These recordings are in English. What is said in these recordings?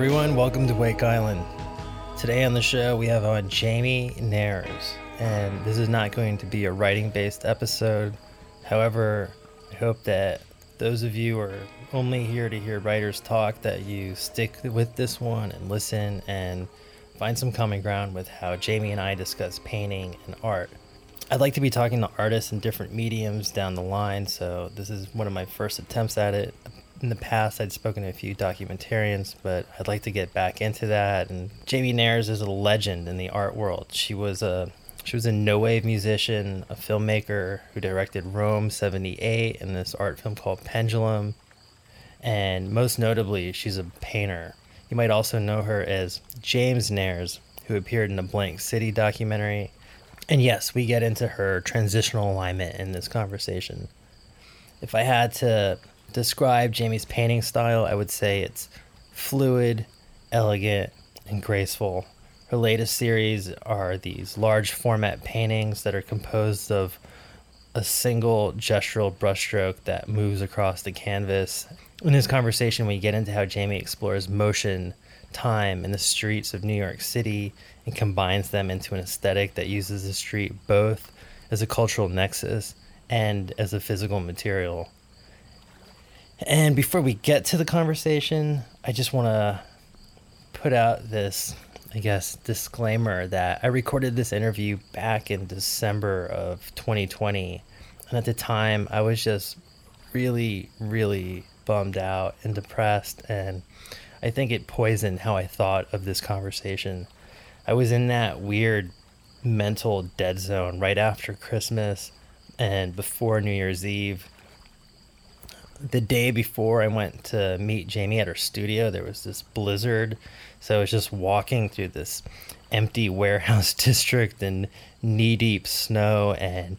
Everyone. Welcome to Wake Island. Today on the show, we have on Jamie Nares, and this is not going to be a writing based episode. However, I hope that those of you are only here to hear writers talk, that you stick with this one and listen and find some common ground with how Jamie and I discuss painting and art. I'd like to be talking to artists in different mediums down the line, so this is one of my first attempts at it in the past I'd spoken to a few documentarians, but I'd like to get back into that. And Jamie Nares is a legend in the art world. She was a she was a no wave musician, a filmmaker who directed Rome 78 and this art film called Pendulum. And most notably, she's a painter. You might also know her as James Nares, who appeared in the Blank City documentary. And yes, we get into her transitional alignment in this conversation. If I had to describe Jamie's painting style, I would say it's fluid, elegant, and graceful. Her latest series are these large format paintings that are composed of a single gestural brushstroke that moves across the canvas. In this conversation, we get into how Jamie explores motion, time, and the streets of New York City and combines them into an aesthetic that uses the street both as a cultural nexus and as a physical material. And before we get to the conversation, I just want to put out this, I guess, disclaimer that I recorded this interview back in December of 2020. And at the time, I was just really, really bummed out and depressed. And I think it poisoned how I thought of this conversation. I was in that weird mental dead zone right after Christmas and before New Year's Eve the day before I went to meet Jamie at her studio, there was this blizzard. So I was just walking through this empty warehouse district in knee deep snow. And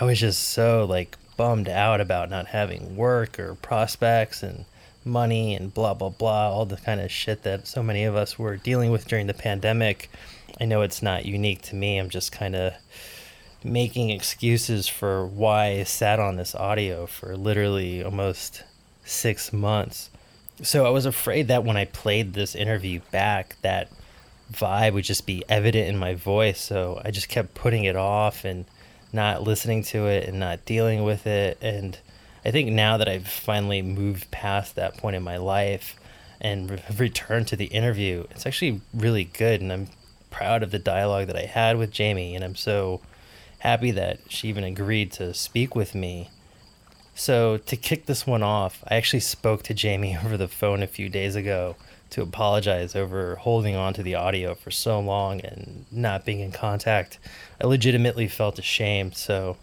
I was just so like bummed out about not having work or prospects and money and blah, blah, blah. All the kind of shit that so many of us were dealing with during the pandemic. I know it's not unique to me. I'm just kind of making excuses for why I sat on this audio for literally almost six months. So I was afraid that when I played this interview back, that vibe would just be evident in my voice. So I just kept putting it off and not listening to it and not dealing with it. And I think now that I've finally moved past that point in my life and re- returned to the interview, it's actually really good. And I'm proud of the dialogue that I had with Jamie. And I'm so happy that she even agreed to speak with me. So, to kick this one off, I actually spoke to Jamie over the phone a few days ago to apologize over holding on to the audio for so long and not being in contact. I legitimately felt ashamed. So,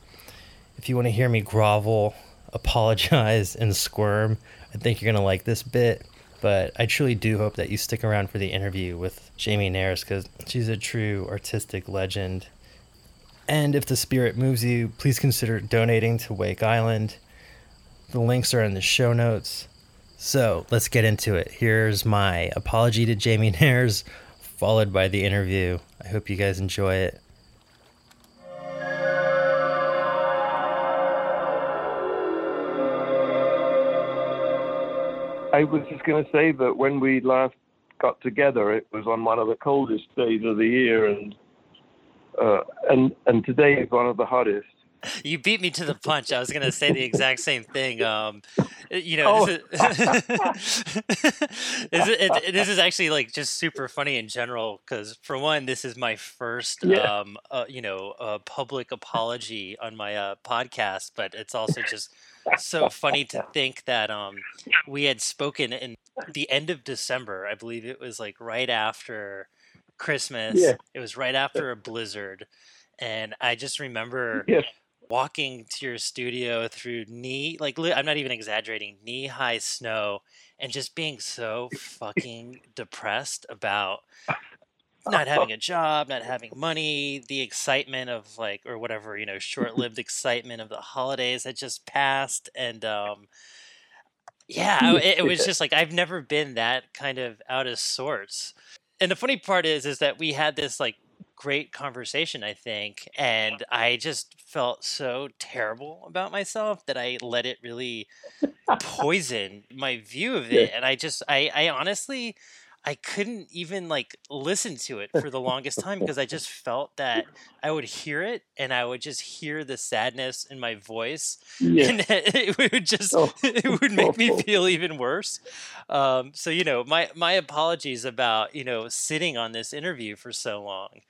if you want to hear me grovel, apologize, and squirm, I think you're going to like this bit. But I truly do hope that you stick around for the interview with Jamie Nares because she's a true artistic legend and if the spirit moves you, please consider donating to Wake Island. The links are in the show notes. So let's get into it. Here's my apology to Jamie Nares, followed by the interview. I hope you guys enjoy it. I was just going to say that when we last got together, it was on one of the coldest days of the year, and uh, and and today is one of the hottest. You beat me to the punch. I was going to say the exact same thing. Um, you know, oh. this, is, this, is, this, is, actually like just super funny in general because, for one, this is my first, yeah. um, uh, you know, uh, public apology on my uh, podcast. But it's also just so funny to think that um, we had spoken in the end of December. I believe it was like right after Christmas. Yeah. It was right after a blizzard, and I just remember yeah. walking to your studio through knee like I'm not even exaggerating knee high snow, and just being so fucking depressed about not having a job, not having money, the excitement of like or whatever you know, short lived excitement of the holidays that just passed, and um, yeah, it, it was just like I've never been that kind of out of sorts and the funny part is is that we had this like great conversation i think and i just felt so terrible about myself that i let it really poison my view of it and i just i i honestly I couldn't even like listen to it for the longest time because I just felt that I would hear it and I would just hear the sadness in my voice, yeah. and it would just oh. it would make me feel even worse. Um, so you know, my my apologies about you know sitting on this interview for so long.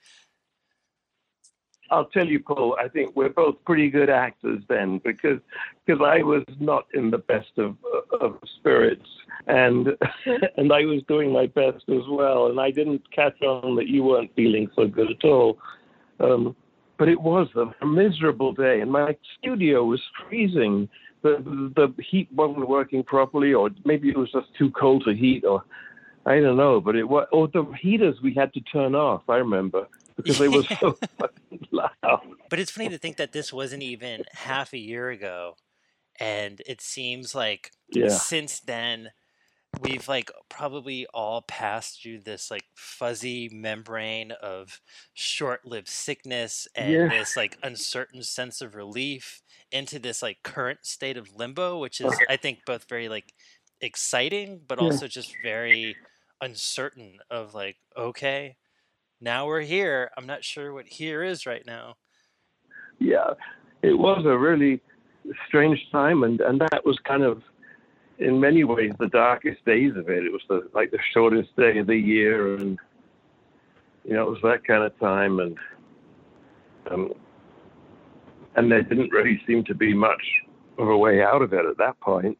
I'll tell you, Paul. I think we're both pretty good actors then, because because I was not in the best of of spirits, and and I was doing my best as well, and I didn't catch on that you weren't feeling so good at all. Um, but it was a miserable day, and my studio was freezing. The the heat wasn't working properly, or maybe it was just too cold to heat, or I don't know. But it was, or the heaters we had to turn off. I remember because they were so loud. But it's funny to think that this wasn't even half a year ago, and it seems like yeah. since then we've like probably all passed through this like fuzzy membrane of short-lived sickness and yeah. this like uncertain sense of relief into this like current state of limbo which is i think both very like exciting but yeah. also just very uncertain of like okay now we're here. I'm not sure what here is right now. Yeah, it was a really strange time, and, and that was kind of, in many ways, the darkest days of it. It was the, like the shortest day of the year, and you know, it was that kind of time, and um, and there didn't really seem to be much of a way out of it at that point.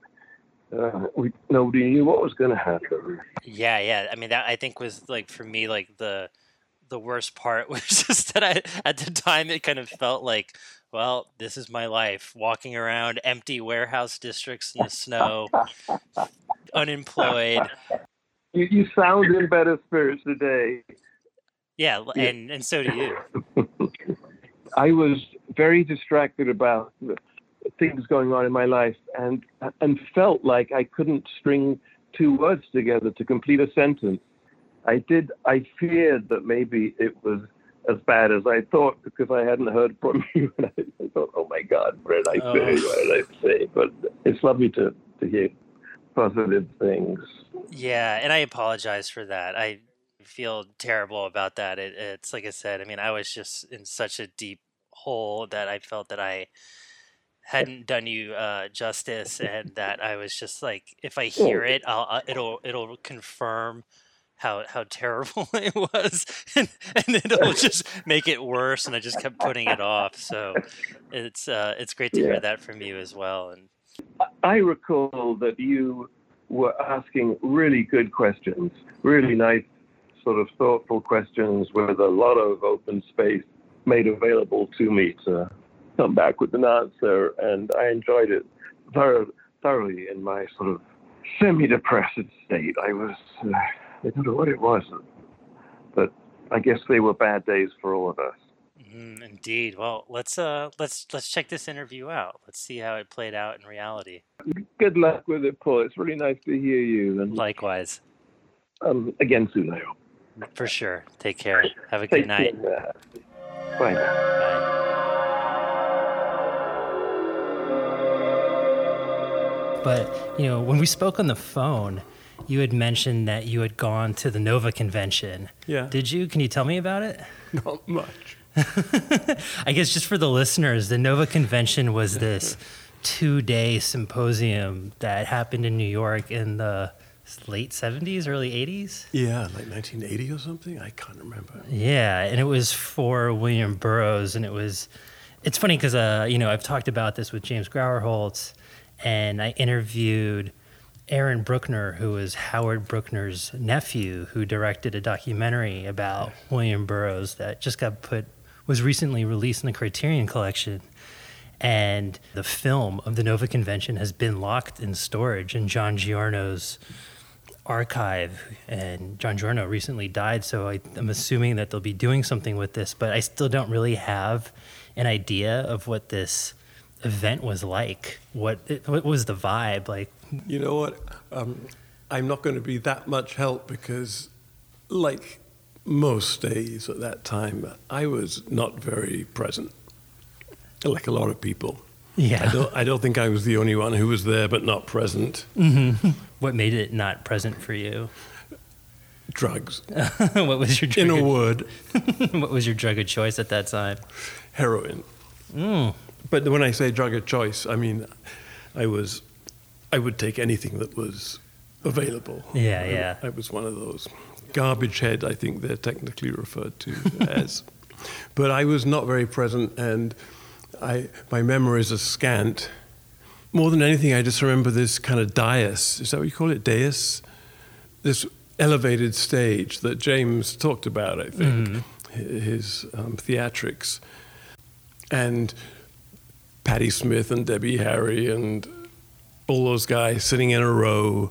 Uh, we nobody knew what was going to happen. Yeah, yeah. I mean, that I think was like for me, like the the worst part was just that I at the time it kind of felt like, well, this is my life, walking around empty warehouse districts in the snow, unemployed. You, you sound in better spirits today. Yeah, and and so do you. I was very distracted about things going on in my life, and and felt like I couldn't string two words together to complete a sentence. I did. I feared that maybe it was as bad as I thought because I hadn't heard from you. And I, I thought, oh my God, what did I oh. say? What did I say? But it's lovely to, to hear positive things. Yeah, and I apologize for that. I feel terrible about that. It, it's like I said. I mean, I was just in such a deep hole that I felt that I hadn't done you uh, justice, and that I was just like, if I hear it, I'll, uh, it'll it'll confirm how how terrible it was, and, and it'll just make it worse. And I just kept putting it off. So it's uh, it's great to yeah. hear that from you as well. And I recall that you were asking really good questions, really nice, sort of thoughtful questions with a lot of open space made available to me to come back with an answer, and I enjoyed it thoroughly in my sort of semi-depressed state. I was. Uh, I don't know what it was, but I guess they were bad days for all of us. Mm, indeed. Well, let's uh, let's let's check this interview out. Let's see how it played out in reality. Good luck with it, Paul. It's really nice to hear you. And likewise. Um, again soon, I hope. For sure. Take care. Have a Take good night. Care. Bye. Bye. But you know, when we spoke on the phone you had mentioned that you had gone to the Nova convention. Yeah. Did you? Can you tell me about it? Not much. I guess just for the listeners, the Nova convention was this two day symposium that happened in New York in the late 70s, early 80s? Yeah, like 1980 or something. I can't remember. Yeah, and it was for William Burroughs, and it was. It's funny because uh, you know I've talked about this with James Grauerholz, and I interviewed Aaron Brookner, who was Howard Brookner's nephew, who directed a documentary about William Burroughs that just got put was recently released in the Criterion Collection. And the film of the Nova Convention has been locked in storage in John Giorno's archive. And John Giorno recently died, so I, I'm assuming that they'll be doing something with this. But I still don't really have an idea of what this event was like. What what was the vibe like? You know what? Um, I'm not going to be that much help because, like most days at that time, I was not very present, like a lot of people. Yeah. I don't, I don't think I was the only one who was there but not present. Mm-hmm. What made it not present for you? drugs. what was your drug In a word, what was your drug of choice at that time? heroin. Mm. But when I say drug of choice, I mean I was I would take anything that was available. Yeah, I- yeah. I, was one of those garbage head. I think they're technically referred to as. But I was not very present, and I my memories are scant. More than anything, I just remember this kind of dais. Is that what you call it? Dais. This elevated stage that James talked about. I think hi- his um, theatrics, and Patti Smith and Debbie Harry and all those guys sitting in a row.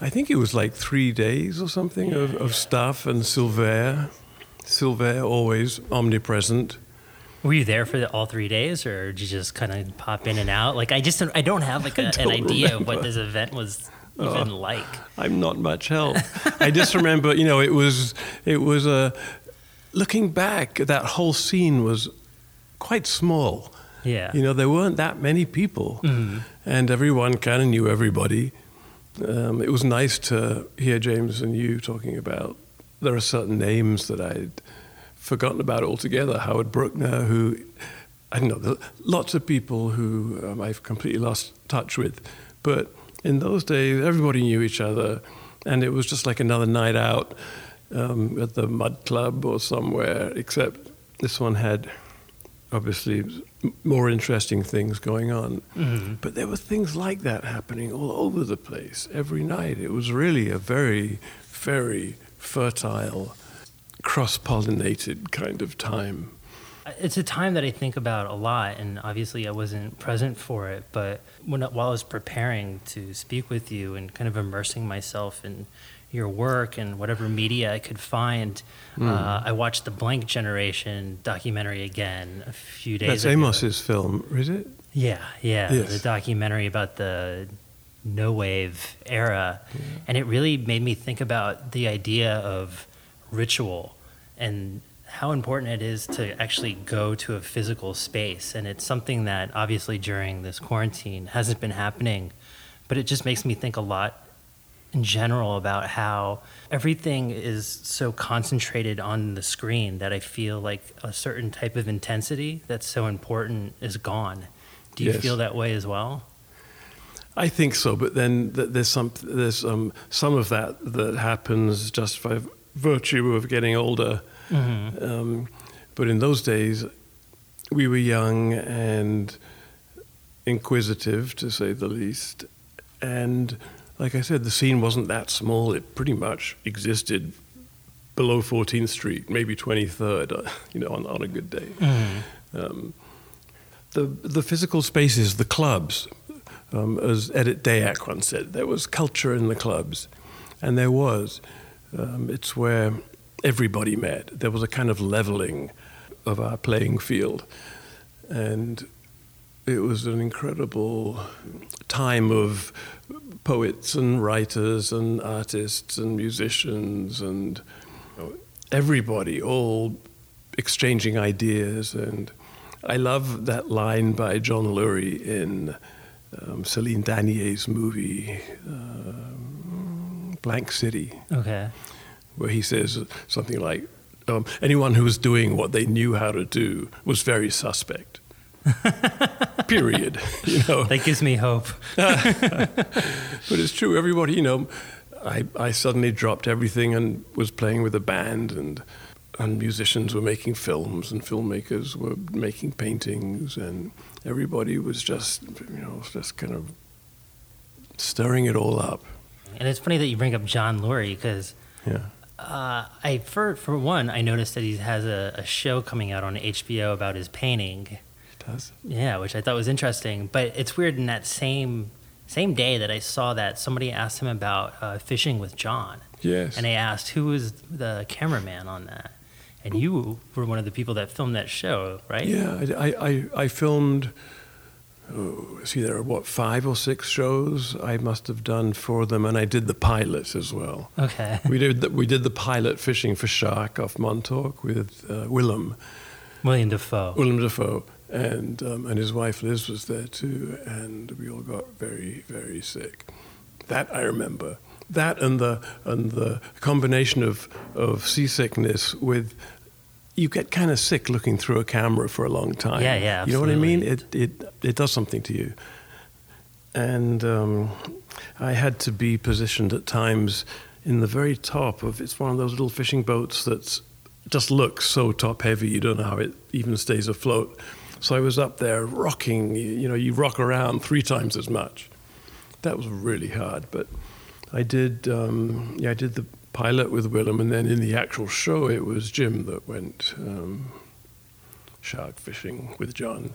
I think it was like three days or something of, of stuff, and Silver, Silver always omnipresent. Were you there for the, all three days, or did you just kind of pop in and out? Like I just don't, I don't have like a, an don't idea of what this event was oh, even like. I'm not much help. I just remember, you know, it was it was a looking back. That whole scene was quite small. Yeah. You know, there weren't that many people, and everyone kind of knew everybody. Um, it was nice to hear James and you talking about. There are certain names that I'd forgotten about altogether. Howard Brookner, who I don't know, lots of people who um, I've completely lost touch with. But in those days, everybody knew each other, and it was just like another night out um, at the Mud Club or somewhere. Except this one had obviously more interesting things going on. Mm-hmm. But there were things like that happening all over the place every night. It was really a very, very fertile, cross pollinated kind of time. It's a time that I think about a lot, and obviously I wasn't present for it. But when while I was preparing to speak with you and kind of immersing myself in your work and whatever media I could find, uh, I watched the Blank Generation documentary again a few days That's ago. Amos's film, is it? Yeah, yeah, Yes. the documentary about the no wave era, and it really made me think about the idea of ritual and how important it is to actually go to a physical space. And it's something that obviously during this quarantine hasn't been happening, but it just makes me think a lot in general about how everything is so concentrated on the screen that I feel like a certain type of intensity that's so important is gone. Do you Yes. feel that way as well? I think so, but then there's some there's um, some of that that happens just by virtue of getting older. Um, but in those days, we were young and inquisitive, to say the least. And like I said, the scene wasn't that small. It pretty much existed below 14th Street, maybe 23rd, uh, you know, on, on a good day. Um, the, the physical spaces, the clubs, um, as Edit deAk once said, there was culture in the clubs. And there was. Um, it's where everybody met. There was a kind of leveling of our playing field. And it was an incredible time of poets and writers and artists and musicians and everybody all exchanging ideas. And I love that line by John Lurie in um, Celine Danhier's movie um, Blank City Okay. where he says something like, um, anyone who was doing what they knew how to do was very suspect. Period. You know, That gives me hope. but it's true. Everybody, you know, I, I suddenly dropped everything and was playing with a band, and and musicians were making films, and filmmakers were making paintings, and everybody was just, you know, just kind of stirring it all up. And it's funny that you bring up John Lurie because Yeah. uh, I, for, for one, I noticed that he has a, a show coming out on HBO about his painting. Does Yeah, which I thought was interesting. But it's weird in that same same day that I saw that somebody asked him about uh, fishing with John, yes. and they asked who was the cameraman on that, and you were one of the people that filmed that show, right? Yeah, I, I, I, filmed, oh, see, there are what, five or six shows I must have done for them, and I did the pilot as well. Okay. we, did the, we did the pilot fishing for shark off Montauk with uh, Willem, William Dafoe. Willem Dafoe, and, um, and his wife Liz was there too, and we all got very, very sick. That I remember. that and the and the combination of of seasickness with you get kind of sick looking through a camera for a long time. Yeah, yeah, You know what I mean? It it it does something to you. And um, I had to be positioned at times in the very top of it's one of those little fishing boats that just looks so top heavy you don't know how it even stays afloat. So I was up there rocking. You, know, you rock around three times as much. That was really hard, but I did. Um, yeah, I did the pilot with Willem, and then in the actual show, it was Jim that went um, shark fishing with John.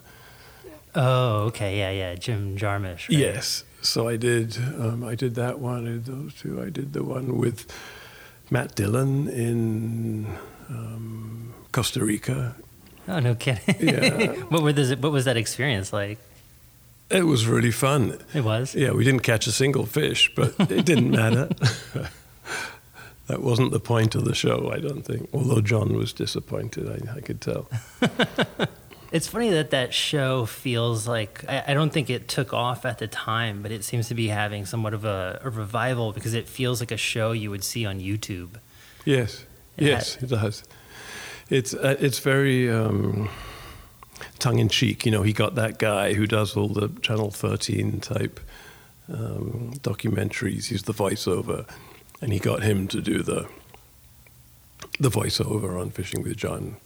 Oh, okay, yeah, yeah, Jim Jarmusch. right? Yes. So I did. Um, I did that one. I did those two. I did the one with Matt Dillon in um, Costa Rica. Oh, no kidding. Yeah. what were this, What was that experience like? It was really fun. It was. Yeah, we didn't catch a single fish, but it didn't matter. that wasn't the point of the show, I don't think. Although John was disappointed, I, I could tell. It's funny that that show feels like I, I don't think it took off at the time, but it seems to be having somewhat of a, a revival because it feels like a show you would see on YouTube. Yes, It yes, it does. It's uh, it's very um, tongue in cheek. You know, he got that guy who does all the Channel 13 type um, documentaries. He's the voiceover, and he got him to do the the voiceover on Fishing with John.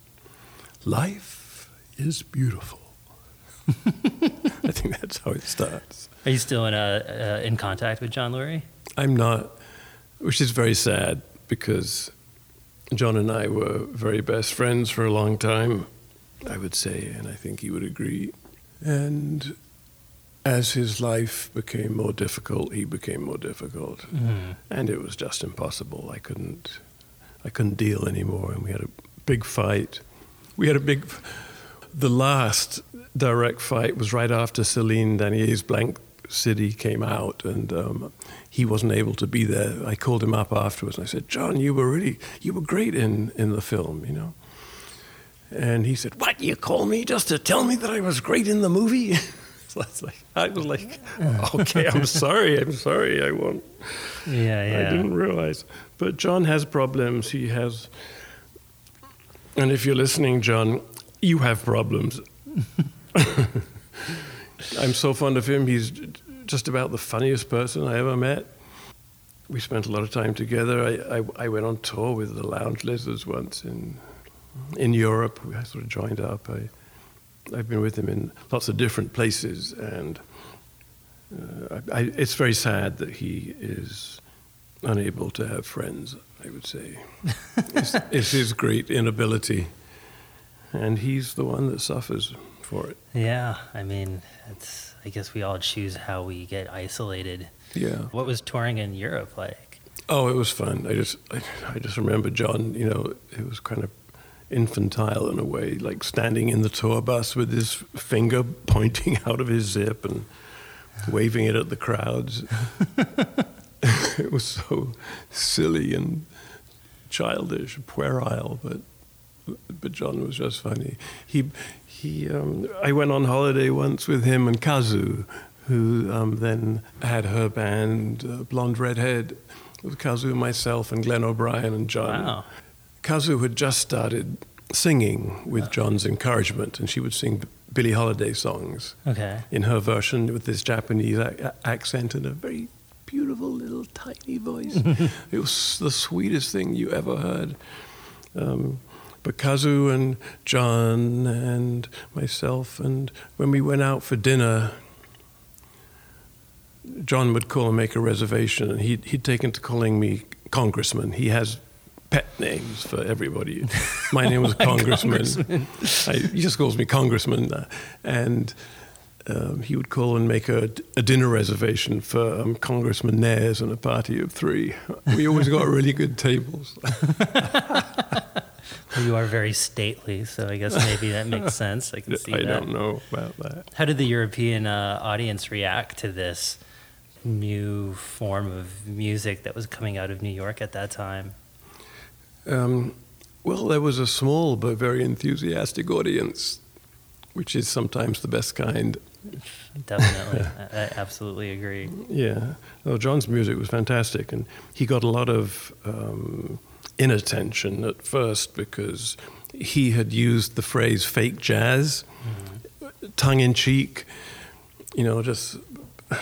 Life is beautiful. I think that's how it starts. Are you still in a, uh, in contact with John Lurie? I'm not, which is very sad because John and I were very best friends for a long time, I would say, and I think he would agree. And as his life became more difficult, he became more difficult, Mm-hmm. and it was just impossible. I couldn't, I couldn't deal anymore, and we had a big fight. We had a big. The last direct fight was right after Celine Danhier's Blank City came out, and um, he wasn't able to be there. I called him up afterwards, and I said, "John, you were really, you were great in in the film, you know." And he said, "What? You call me just to tell me that I was great in the movie?" so I was like, I was like, "Okay, I'm sorry, I'm sorry, I won't." Yeah, yeah. I didn't realize. But John has problems. He has. And if you're listening, John, you have problems. I'm so fond of him. He's just about the funniest person I ever met. We spent a lot of time together. I, I, I went on tour with the Lounge Lizards once in in Europe. We sort of joined up. I, I've been with him in lots of different places, and uh, I, I, it's very sad that he is unable to have friends. I would say it's, it's his great inability, and he's the one that suffers for it. Yeah, I mean, it's. I guess we all choose how we get isolated. Yeah. What was touring in Europe like? Oh, it was fun. I just, I, I just remember John. You know, it was kind of infantile in a way, like standing in the tour bus with his finger pointing out of his zip and waving it at the crowds. it was so silly and childish, puerile, but but John was just funny. He he. Um, I went on holiday once with him and Kazu, who um, then had her band uh, Blonde Redhead, with Kazu, myself, and Glenn O'Brien and John. Wow. Kazu had just started singing with John's encouragement, and she would sing Billie Holiday songs Okay. in her version with this Japanese accent and a very beautiful little tiny voice. it was the sweetest thing you ever heard. Um, but Kazu and John and myself, and when we went out for dinner, John would call and make a reservation, and he'd, he'd taken to calling me Congressman. He has pet names for everybody. My name was Congressman. I, he just calls me Congressman. uh, And um, he would call and make a, a dinner reservation for um, Congressman Nares and a party of three. We always got really good tables. Well, you are very stately, so I guess maybe that makes sense. I can see that. I that. don't know about that. How did the European uh, audience react to this new form of music that was coming out of New York at that time? Um, well, there was a small but very enthusiastic audience, which is sometimes the best kind. Definitely, I, I, absolutely agree. Yeah, well, John's music was fantastic, and he got a lot of um, inattention at first because he had used the phrase "fake jazz," mm-hmm. tongue in cheek. You know, just uh,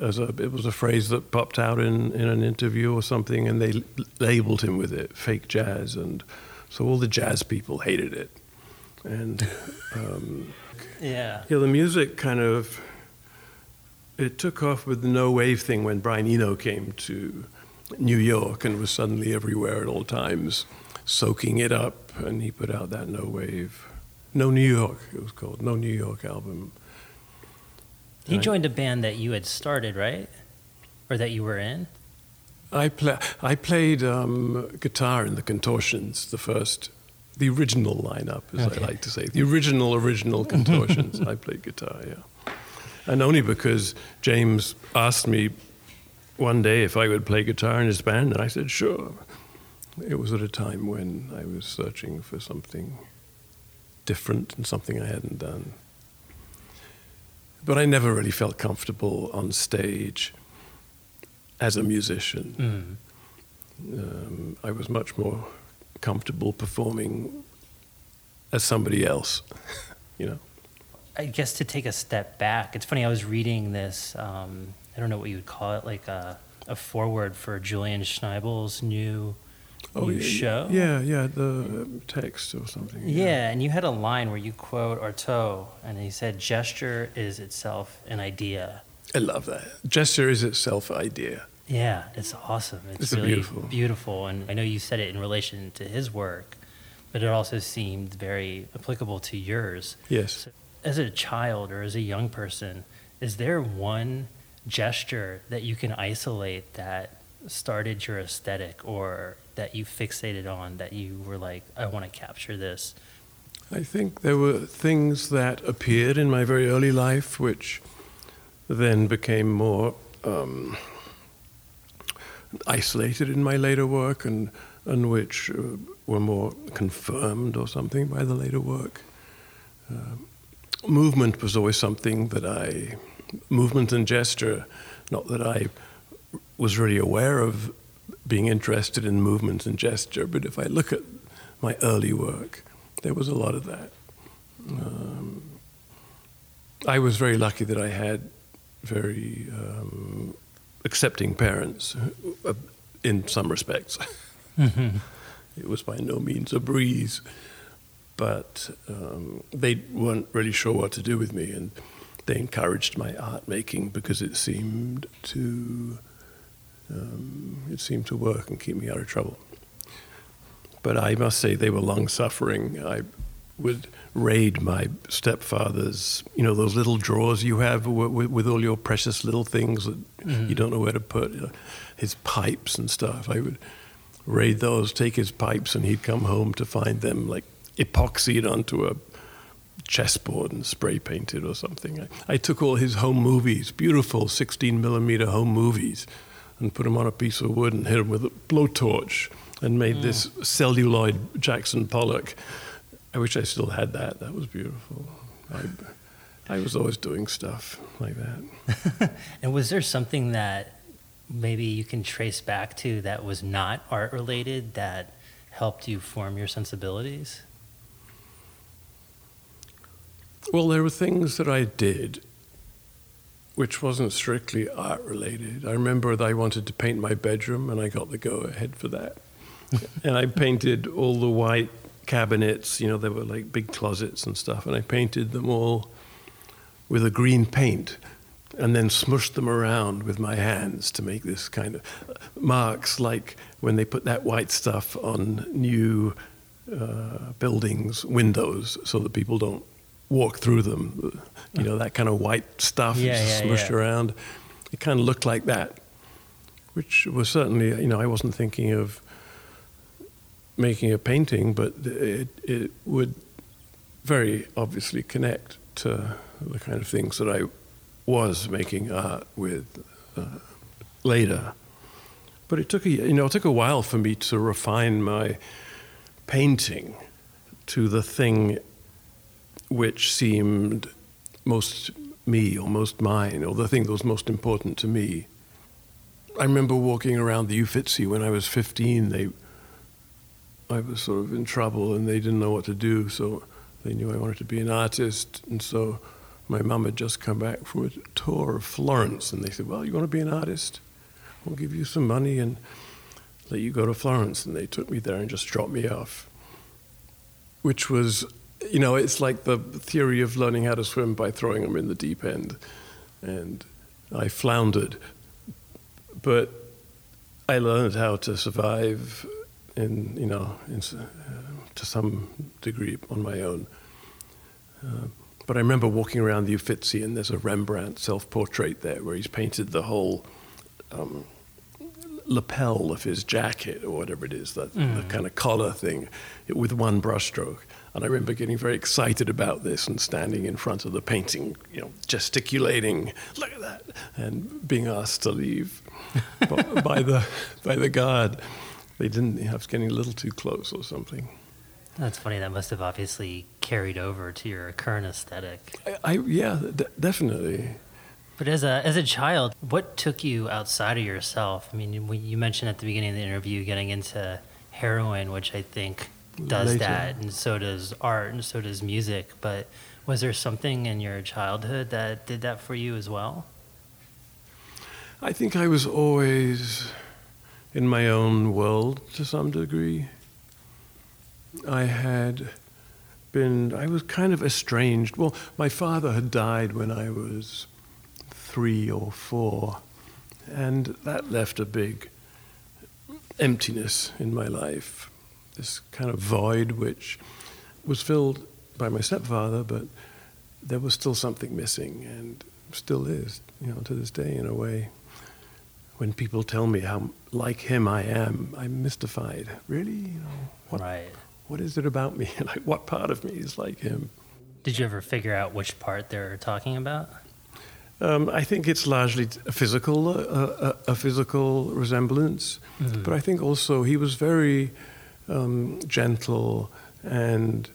as a, it was a phrase that popped out in, in an interview or something, and they l- labeled him with it, fake jazz, and so all the jazz people hated it, and um, yeah, yeah, the music kind of it took off with the no wave thing when Brian Eno came to New York and was suddenly everywhere at all times, soaking it up, and he put out that no wave, no New York, it was called, no New York album he joined a band that you had started, right? Or that you were in? I, play, I played um, guitar in the Contortions, the first, the original lineup, as okay. I like to say. The original, original Contortions. I played guitar, yeah. And only because James asked me one day if I would play guitar in his band, and I said, sure. It was at a time when I was searching for something different and something I hadn't done. But I never really felt comfortable on stage as a musician. Mm. Um, I was much more comfortable performing as somebody else, you know. I guess to take a step back, it's funny. I was reading this. Um, I don't know what you would call it, like a, a foreword for Julian Schnabel's new oh, yeah, show. Yeah, yeah, the um, text or something. Yeah. yeah. and you had a line where you quote Artaud, and he said, "Gesture is itself an idea." I love that. Gesture is itself an idea. Yeah, it's awesome. It's, it's really beautiful. beautiful, and I know you said it in relation to his work, but it also seemed very applicable to yours. Yes. So, as a child or as a young person, is there one gesture that you can isolate that started your aesthetic or that you fixated on that you were like, I want to capture this? I think there were things that appeared in my very early life which then became more um, isolated in my later work and, and which uh, were more confirmed or something by the later work. Uh, movement was always something that I, movement and gesture, not that I was really aware of being interested in movement and gesture, but if I look at my early work, there was a lot of that. Um, I was very lucky that I had very um, accepting parents uh, in some respects. Mm-hmm. It was by no means a breeze, but um, they weren't really sure what to do with me, and they encouraged my art making because it seemed to um, it seemed to work and keep me out of trouble. But I must say they were long suffering. I would raid my stepfather's, you know, those little drawers you have with, with all your precious little things that mm-hmm. you don't know where to put, you know, his pipes and stuff. I would raid those, take his pipes, and he'd come home to find them like epoxied onto a chessboard and spray painted or something. I, I took all his home movies, beautiful 16 millimeter home movies, and put them on a piece of wood and hit them with a blowtorch and made mm. this celluloid Jackson Pollock. I wish I still had that. That was beautiful. I, I was always doing stuff like that. and was there something that maybe you can trace back to that was not art related that helped you form your sensibilities? Well, there were things that I did which wasn't strictly art related. I remember that I wanted to paint my bedroom and I got the go ahead for that. and I painted all the white cabinets, you know, they were like big closets and stuff, and I painted them all with a green paint and then smushed them around with my hands to make this kind of marks like when they put that white stuff on new uh, buildings windows so that people don't walk through them. You know, that kind of white stuff yeah, yeah, smushed yeah. around. It kind of looked like that, which was certainly, you know, I wasn't thinking of making a painting, but it, it would very obviously connect to the kind of things that I was making art with uh, later. But it took a, you know, it took a while for me to refine my painting to the thing which seemed most me or most mine or the thing that was most important to me. I remember walking around the Uffizi when I was 15. They, I was sort of in trouble and they didn't know what to do, so they knew I wanted to be an artist. And so my mum had just come back from a tour of Florence and they said, Well, you want to be an artist? We'll give you some money and let you go to Florence. And they took me there and just dropped me off, which was you know, it's like the theory of learning how to swim by throwing them in the deep end. And I floundered. But I learned how to survive in, you know, in, uh, to some degree on my own. Uh, but I remember walking around the Uffizi and there's a Rembrandt self portrait there where he's painted the whole um, lapel of his jacket or whatever it is, that mm. the kind of collar thing, with one brushstroke. And I remember getting very excited about this and standing in front of the painting, you know, gesticulating, look at that, and being asked to leave by the by the guard. They didn't. I was getting a little too close or something. That's funny. That must have obviously carried over to your current aesthetic. I, I yeah, d- definitely. But as a as a child, what took you outside of yourself? I mean, you mentioned at the beginning of the interview getting into heroin, which I think does Later. that, and so does art, and so does music. But was there something in your childhood that did that for you as well? I think I was always in my own world to some degree. I had been, I was kind of estranged. Well, my father had died when I was three or four, and that left a big emptiness in my life this kind of void which was filled by my stepfather, but there was still something missing, and still is, you know, to this day in a way. When people tell me how like him I am, I'm mystified. Really, you know, what, right. what is it about me? like, what part of me is like him? Did you ever figure out which part they're talking about? Um, I think it's largely a physical, uh, a, a, physical resemblance, mm-hmm. but I think also he was very um, gentle and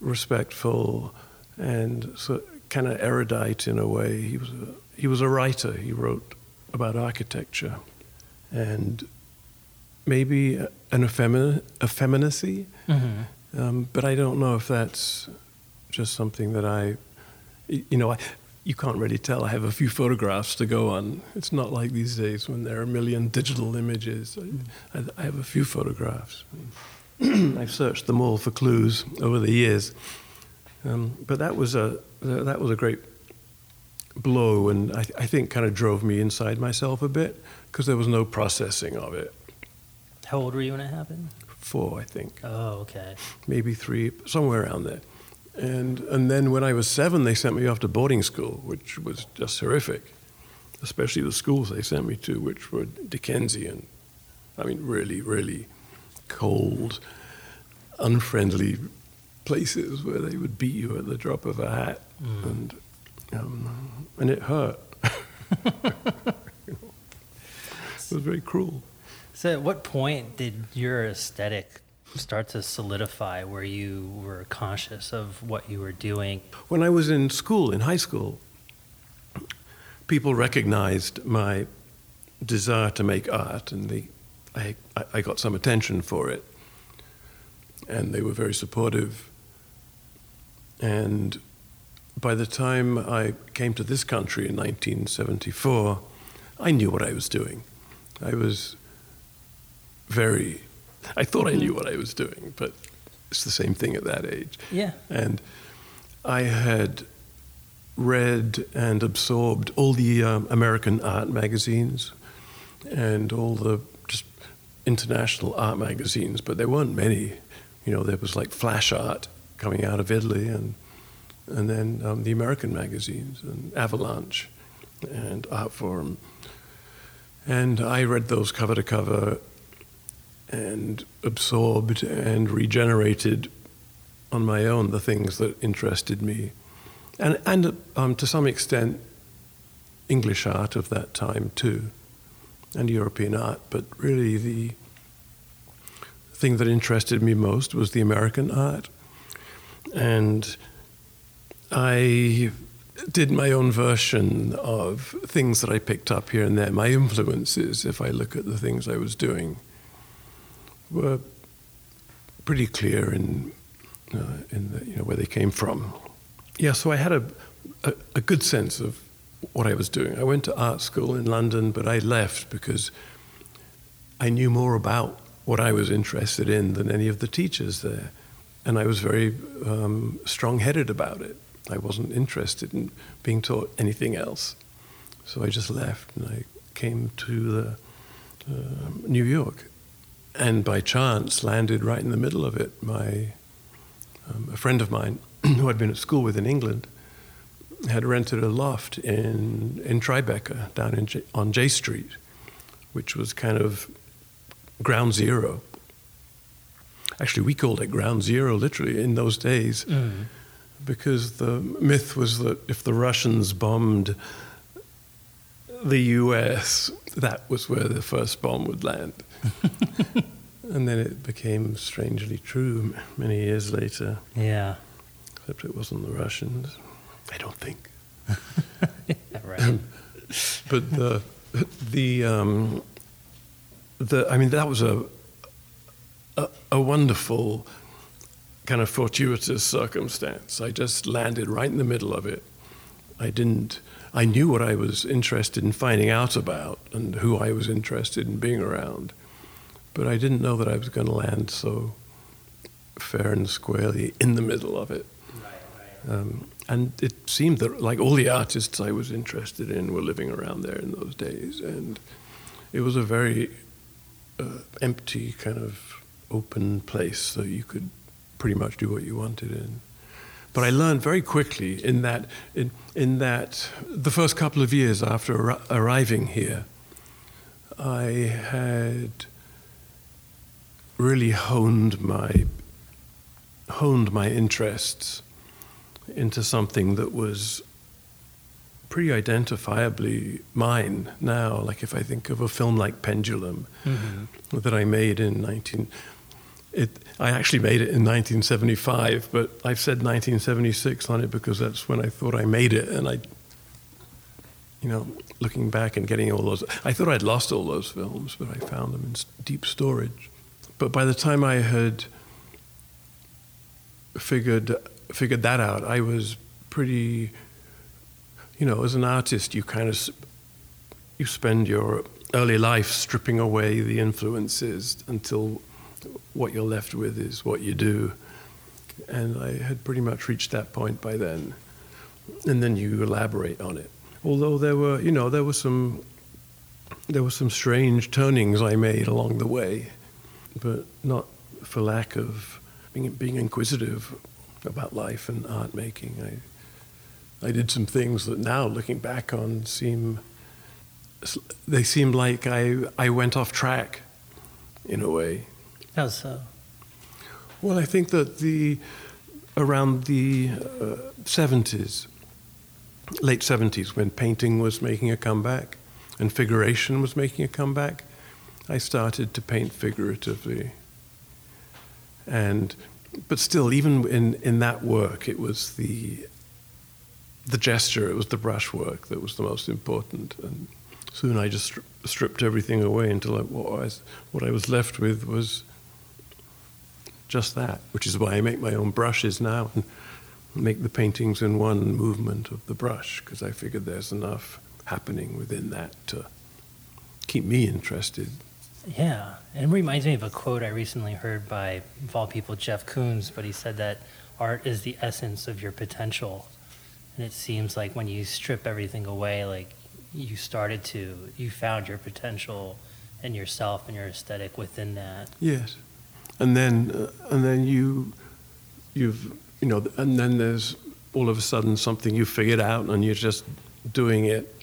respectful and so kind of erudite in a way. He was a, he was a writer. He wrote about architecture and maybe an effemin- effeminacy. Mm-hmm. Um, but I don't know if that's just something that I, you know, I, you can't really tell. I have a few photographs to go on. It's not like these days when there are a million digital images. I, I have a few photographs. I've searched them all for clues over the years. Um, but that was a that was a great blow, and I, I think kind of drove me inside myself a bit because there was no processing of it. How old were you when it happened? Four, I think. Oh, okay. Maybe three, somewhere around there. And, and then when I was seven, they sent me off to boarding school, which was just horrific, especially the schools they sent me to, which were Dickensian. I mean, really, really cold, unfriendly places where they would beat you at the drop of a hat. Mm. And, um, and it hurt. it was very cruel. So, at what point did your aesthetic start to solidify where you were conscious of what you were doing? When I was in school, in high school, people recognized my desire to make art, and they, I, I got some attention for it. And they were very supportive. And by the time I came to this country in 1974, I knew what I was doing. I was very I thought I knew what I was doing, but it's the same thing at that age. Yeah. And I had read and absorbed all the um, American art magazines and all the just international art magazines, but there weren't many. You know, there was like Flash Art coming out of Italy, and and then um, the American magazines and Avalanche and Artforum. And I read those cover to cover and absorbed and regenerated on my own the things that interested me. And, and um, to some extent, English art of that time too, and European art. But really, the thing that interested me most was the American art. And I did my own version of things that I picked up here and there. My influences, if I look at the things I was doing, were pretty clear in, uh, in the, you know, where they came from. Yeah, so I had a, a, a good sense of what I was doing. I went to art school in London, but I left because I knew more about what I was interested in than any of the teachers there. And I was very um, strong headed about it. I wasn't interested in being taught anything else. So I just left and I came to the, uh, New York. And by chance, landed right in the middle of it. My, um, a friend of mine who I'd been at school with in England had rented a loft in, in Tribeca down in J, on Jay Street, which was kind of ground zero. Actually, we called it ground zero literally in those days mm. because the myth was that if the Russians bombed the US, that was where the first bomb would land. and then it became strangely true many years later. Yeah. Except it wasn't the Russians. I don't think. yeah, right. but the the um, the I mean that was a, a, a wonderful kind of fortuitous circumstance. I just landed right in the middle of it. I didn't. I knew what I was interested in finding out about and who I was interested in being around, but I didn't know that I was going to land so fair and squarely in the middle of it. Um, and it seemed that like all the artists I was interested in were living around there in those days, and it was a very uh, empty kind of open place, so you could pretty much do what you wanted in. But I learned very quickly in that in, in that the first couple of years after ar- arriving here, I had really honed my honed my interests into something that was pretty identifiably mine now. Like if I think of a film like Pendulum mm-hmm. that I made in 19. It, I actually made it in 1975, but I've said 1976 on it because that's when I thought I made it, and I, you know, looking back and getting all those, I thought I'd lost all those films, but I found them in deep storage. But by the time I had figured figured that out, I was pretty, you know, as an artist, you kind of you spend your early life stripping away the influences until what you're left with is what you do. And I had pretty much reached that point by then. And then you elaborate on it. Although there were, you know, there were some there were some strange turnings I made along the way, but not for lack of being, being inquisitive about life and art making. I, I did some things that now, looking back on, seem they seem like I, I went off track in a way. How so? Well, I think that the around the uh, 70s, late 70s, when painting was making a comeback and figuration was making a comeback, I started to paint figuratively. And but still, even in, in that work, it was the the gesture, it was the brushwork that was the most important. And soon I just stripped everything away until I, what, I what I was left with was just that, which is why I make my own brushes now and make the paintings in one movement of the brush, because I figured there's enough happening within that to keep me interested yeah, and it reminds me of a quote I recently heard by, of all people, Jeff Koons, but he said that art is the essence of your potential. And it seems like when you strip everything away, like you started to, you found your potential and yourself and your aesthetic within that. Yes, and then uh, and then you, you've you know, and then there's all of a sudden something you figured out and you're just doing it.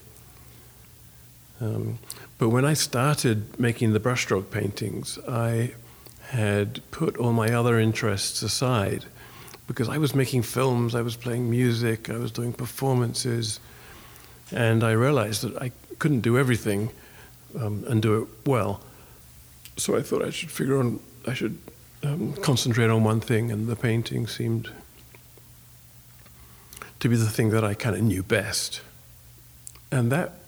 Um, but when I started making the brushstroke paintings, I had put all my other interests aside because I was making films, I was playing music, I was doing performances, and I realized that I couldn't do everything um, and do it well. So I thought I should figure on, I should um, concentrate on one thing, and the painting seemed to be the thing that I kind of knew best. And that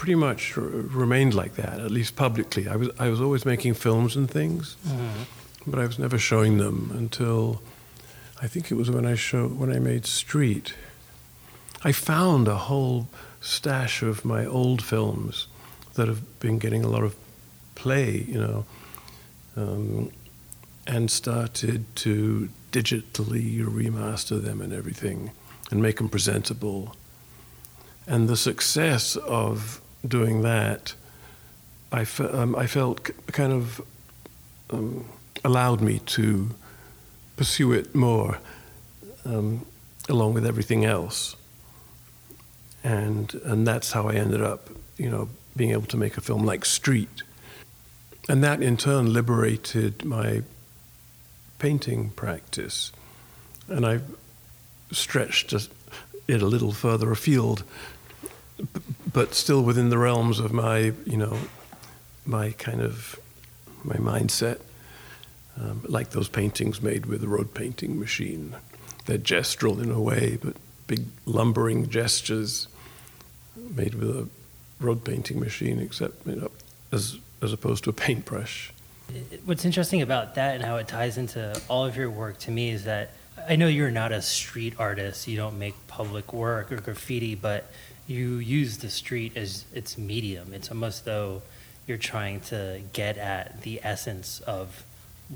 pretty much r- remained like that, at least publicly. I was, I was always making films and things, mm-hmm. but I was never showing them until I think it was when I, show, when I made Street. I found a whole stash of my old films that have been getting a lot of play, you know, um, and started to digitally remaster them and everything and make them presentable. And the success of doing that, I, fe- um, I felt c- kind of um, allowed me to pursue it more um, along with everything else. And, and that's how I ended up, you know, being able to make a film like Street. And that in turn liberated my painting practice. And I stretched it a little further afield, but still within the realms of my, you know, my kind of my mindset. Um, like those paintings made with a road painting machine. They're gestural in a way, but big lumbering gestures made with a road painting machine, except you know, as as opposed to a paintbrush. What's interesting about that and how it ties into all of your work to me is that I know you're not a street artist. You don't make public work or graffiti, but you use the street as its medium. It's almost though you're trying to get at the essence of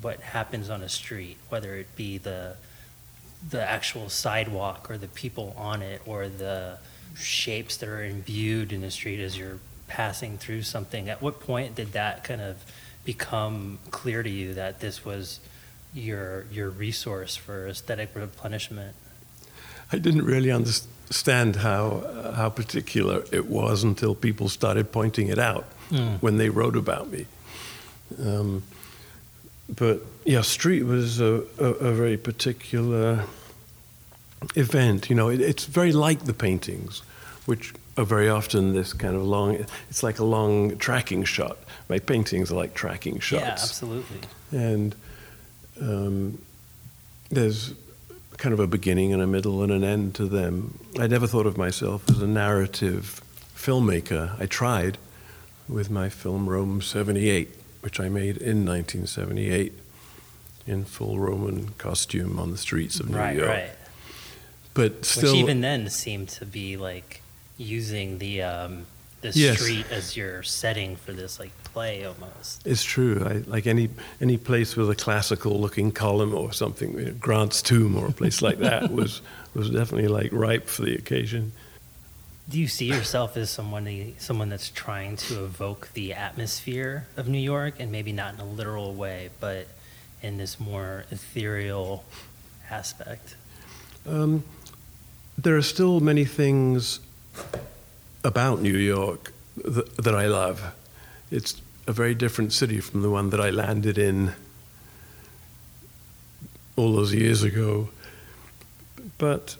what happens on a street, whether it be the the actual sidewalk or the people on it or the shapes that are imbued in the street as you're passing through something. At what point did that kind of become clear to you that this was your your resource for aesthetic replenishment? I didn't really understand how uh, how particular it was until people started pointing it out mm. when they wrote about me. Um, but yeah, street was a, a, a, very particular event. You know, it, it's very like the paintings, which are very often this kind of long. It's like a long tracking shot. My paintings are like tracking shots. Yeah, absolutely. And um, there's kind of a beginning and a middle and an end to them. I never thought of myself as a narrative filmmaker. I tried with my film Rome 78, which I made in 1978 in full Roman costume on the streets of New right, York. Right, But still, which even then seemed to be like using the um, the yes. street as your setting for this like play almost. It's true. I, like any any place with a classical looking column or something, you know, Grant's Tomb or a place like that was was definitely like ripe for the occasion. Do you see yourself as someone someone that's trying to evoke the atmosphere of New York, and maybe not in a literal way, but in this more ethereal aspect? Um, there are still many things about New York th- that I love. It's a very different city from the one that I landed in all those years ago. But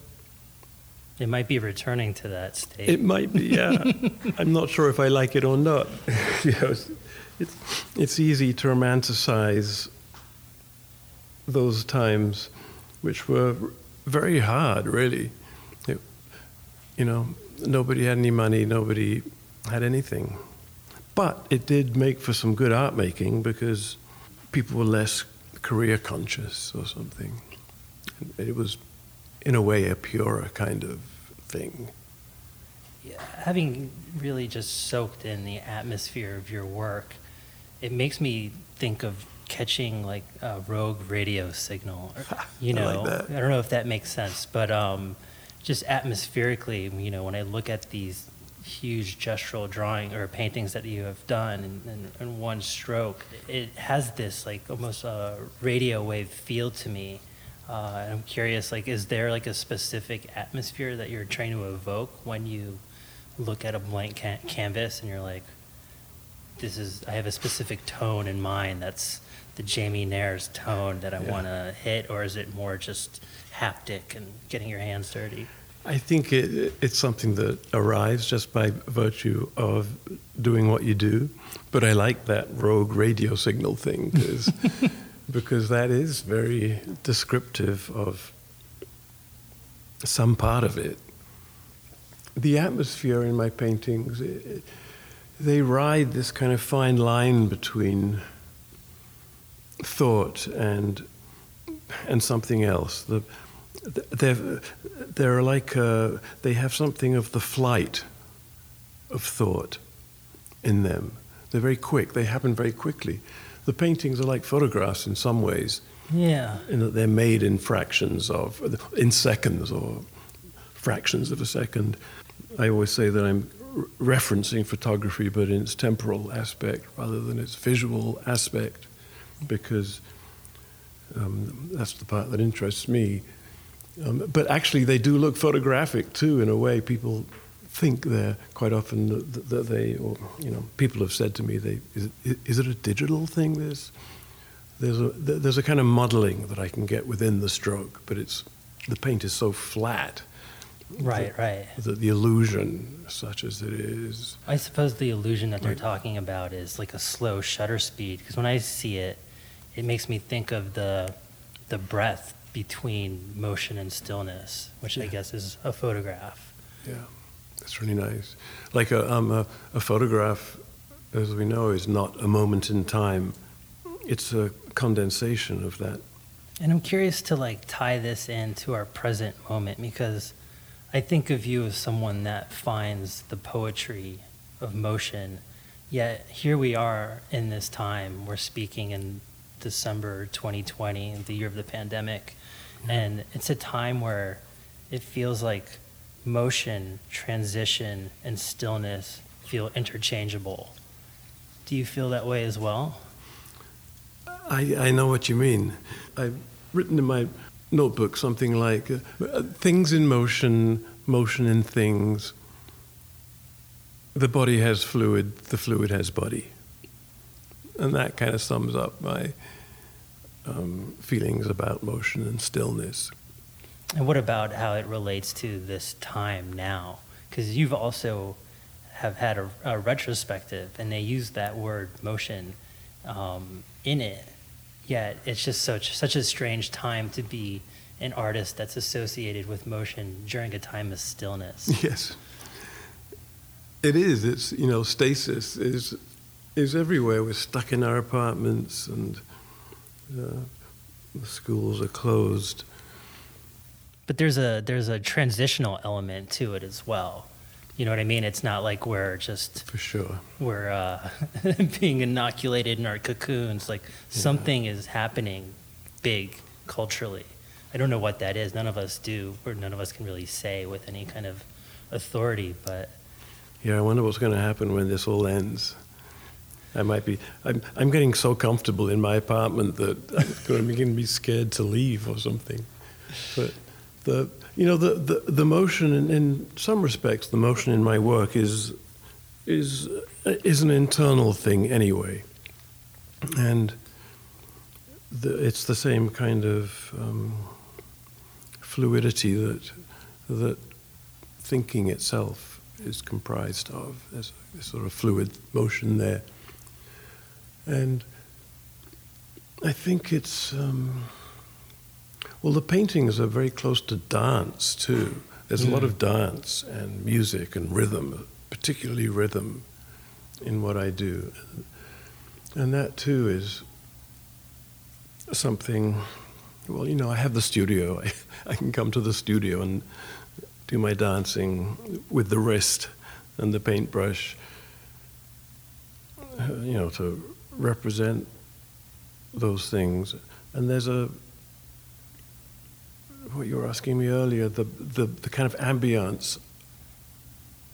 it might be returning to that state. It might be, yeah. I'm not sure if I like it or not. you know, it's, it's, it's easy to romanticize those times, which were very hard, really. It, you know, nobody had any money, nobody had anything. But it did make for some good art making because people were less career conscious or something. It was, in a way, a purer kind of thing. Yeah, having really just soaked in the atmosphere of your work, it makes me think of catching like a rogue radio signal. You know, I, like I don't know if that makes sense, but um, just atmospherically, you know, when I look at these huge gestural drawing or paintings that you have done in, in, in one stroke, it has this like almost a radio wave feel to me. Uh, I'm curious, like, is there like a specific atmosphere that you're trying to evoke when you look at a blank ca- canvas and you're like, this is, I have a specific tone in mind that's the Jamie Nares tone that I yeah. want to hit, or is it more just haptic and getting your hands dirty? I think it, it's something that arrives just by virtue of doing what you do. But I like that rogue radio signal thing because that is very descriptive of some part of it. The atmosphere in my paintings, it, they ride this kind of fine line between thought and and something else. The, they're, they're like uh, they have something of the flight of thought in them. They're very quick. They happen very quickly. The paintings are like photographs in some ways. Yeah. In that they're made in fractions of, in seconds or fractions of a second. I always say that I'm referencing photography, but in its temporal aspect rather than its visual aspect, because um, that's the part that interests me. Um, but actually, they do look photographic too, in a way. People think they're quite often that they, or you know, people have said to me, they, is, it, is it a digital thing? There's, there's a, there's a kind of modeling that I can get within the stroke, but it's, the paint is so flat. Right, that, right. That the illusion, such as it is. I suppose the illusion that they're right. talking about is like a slow shutter speed, because when I see it, it makes me think of the, the breath between motion and stillness, which yeah. I guess is a photograph. Yeah. That's really nice. Like a, um, a, a photograph, as we know, is not a moment in time. It's a condensation of that. And I'm curious to like tie this into our present moment because I think of you as someone that finds the poetry of motion. Yet here we are in this time. We're speaking in December 2020, the year of the pandemic, and it's a time where it feels like motion, transition, and stillness feel interchangeable. Do you feel that way as well? I, I know what you mean. I've written in my notebook something like uh, things in motion, motion in things. The body has fluid, the fluid has body. And that kind of sums up my um, feelings about motion and stillness. And what about how it relates to this time now? Because you've also have had a, a, retrospective, and they use that word motion um, in it. Yet it's just such such a strange time to be an artist that's associated with motion during a time of stillness. Yes, it is. It's you know stasis is is everywhere. We're stuck in our apartments, and the schools are closed but there's a there's a transitional element to it as well. You know what I mean? It's not like we're just for sure we're uh, being inoculated in our cocoons. Like yeah. something is happening big culturally. I don't know what that is. None of us do, or none of us can really say with any kind of authority. But yeah, I wonder what's going to happen when this all ends. I might be. I'm. I'm getting so comfortable in my apartment that I'm going to be scared to leave or something. But the you know the the, the motion in, in some respects the motion in my work is is is an internal thing anyway, and the, it's the same kind of um, fluidity that that thinking itself is comprised of. There's a sort of fluid motion there, and I think it's. Um, well, the paintings are very close to dance too. There's a lot of dance and music and rhythm, particularly rhythm, in what I do. And that too is something. Well, you know, I have the studio. I, I can come to the studio and do my dancing with the wrist and the paintbrush, uh, you know, to represent those things. And there's a what you were asking me earlier, the, the, the kind of ambience,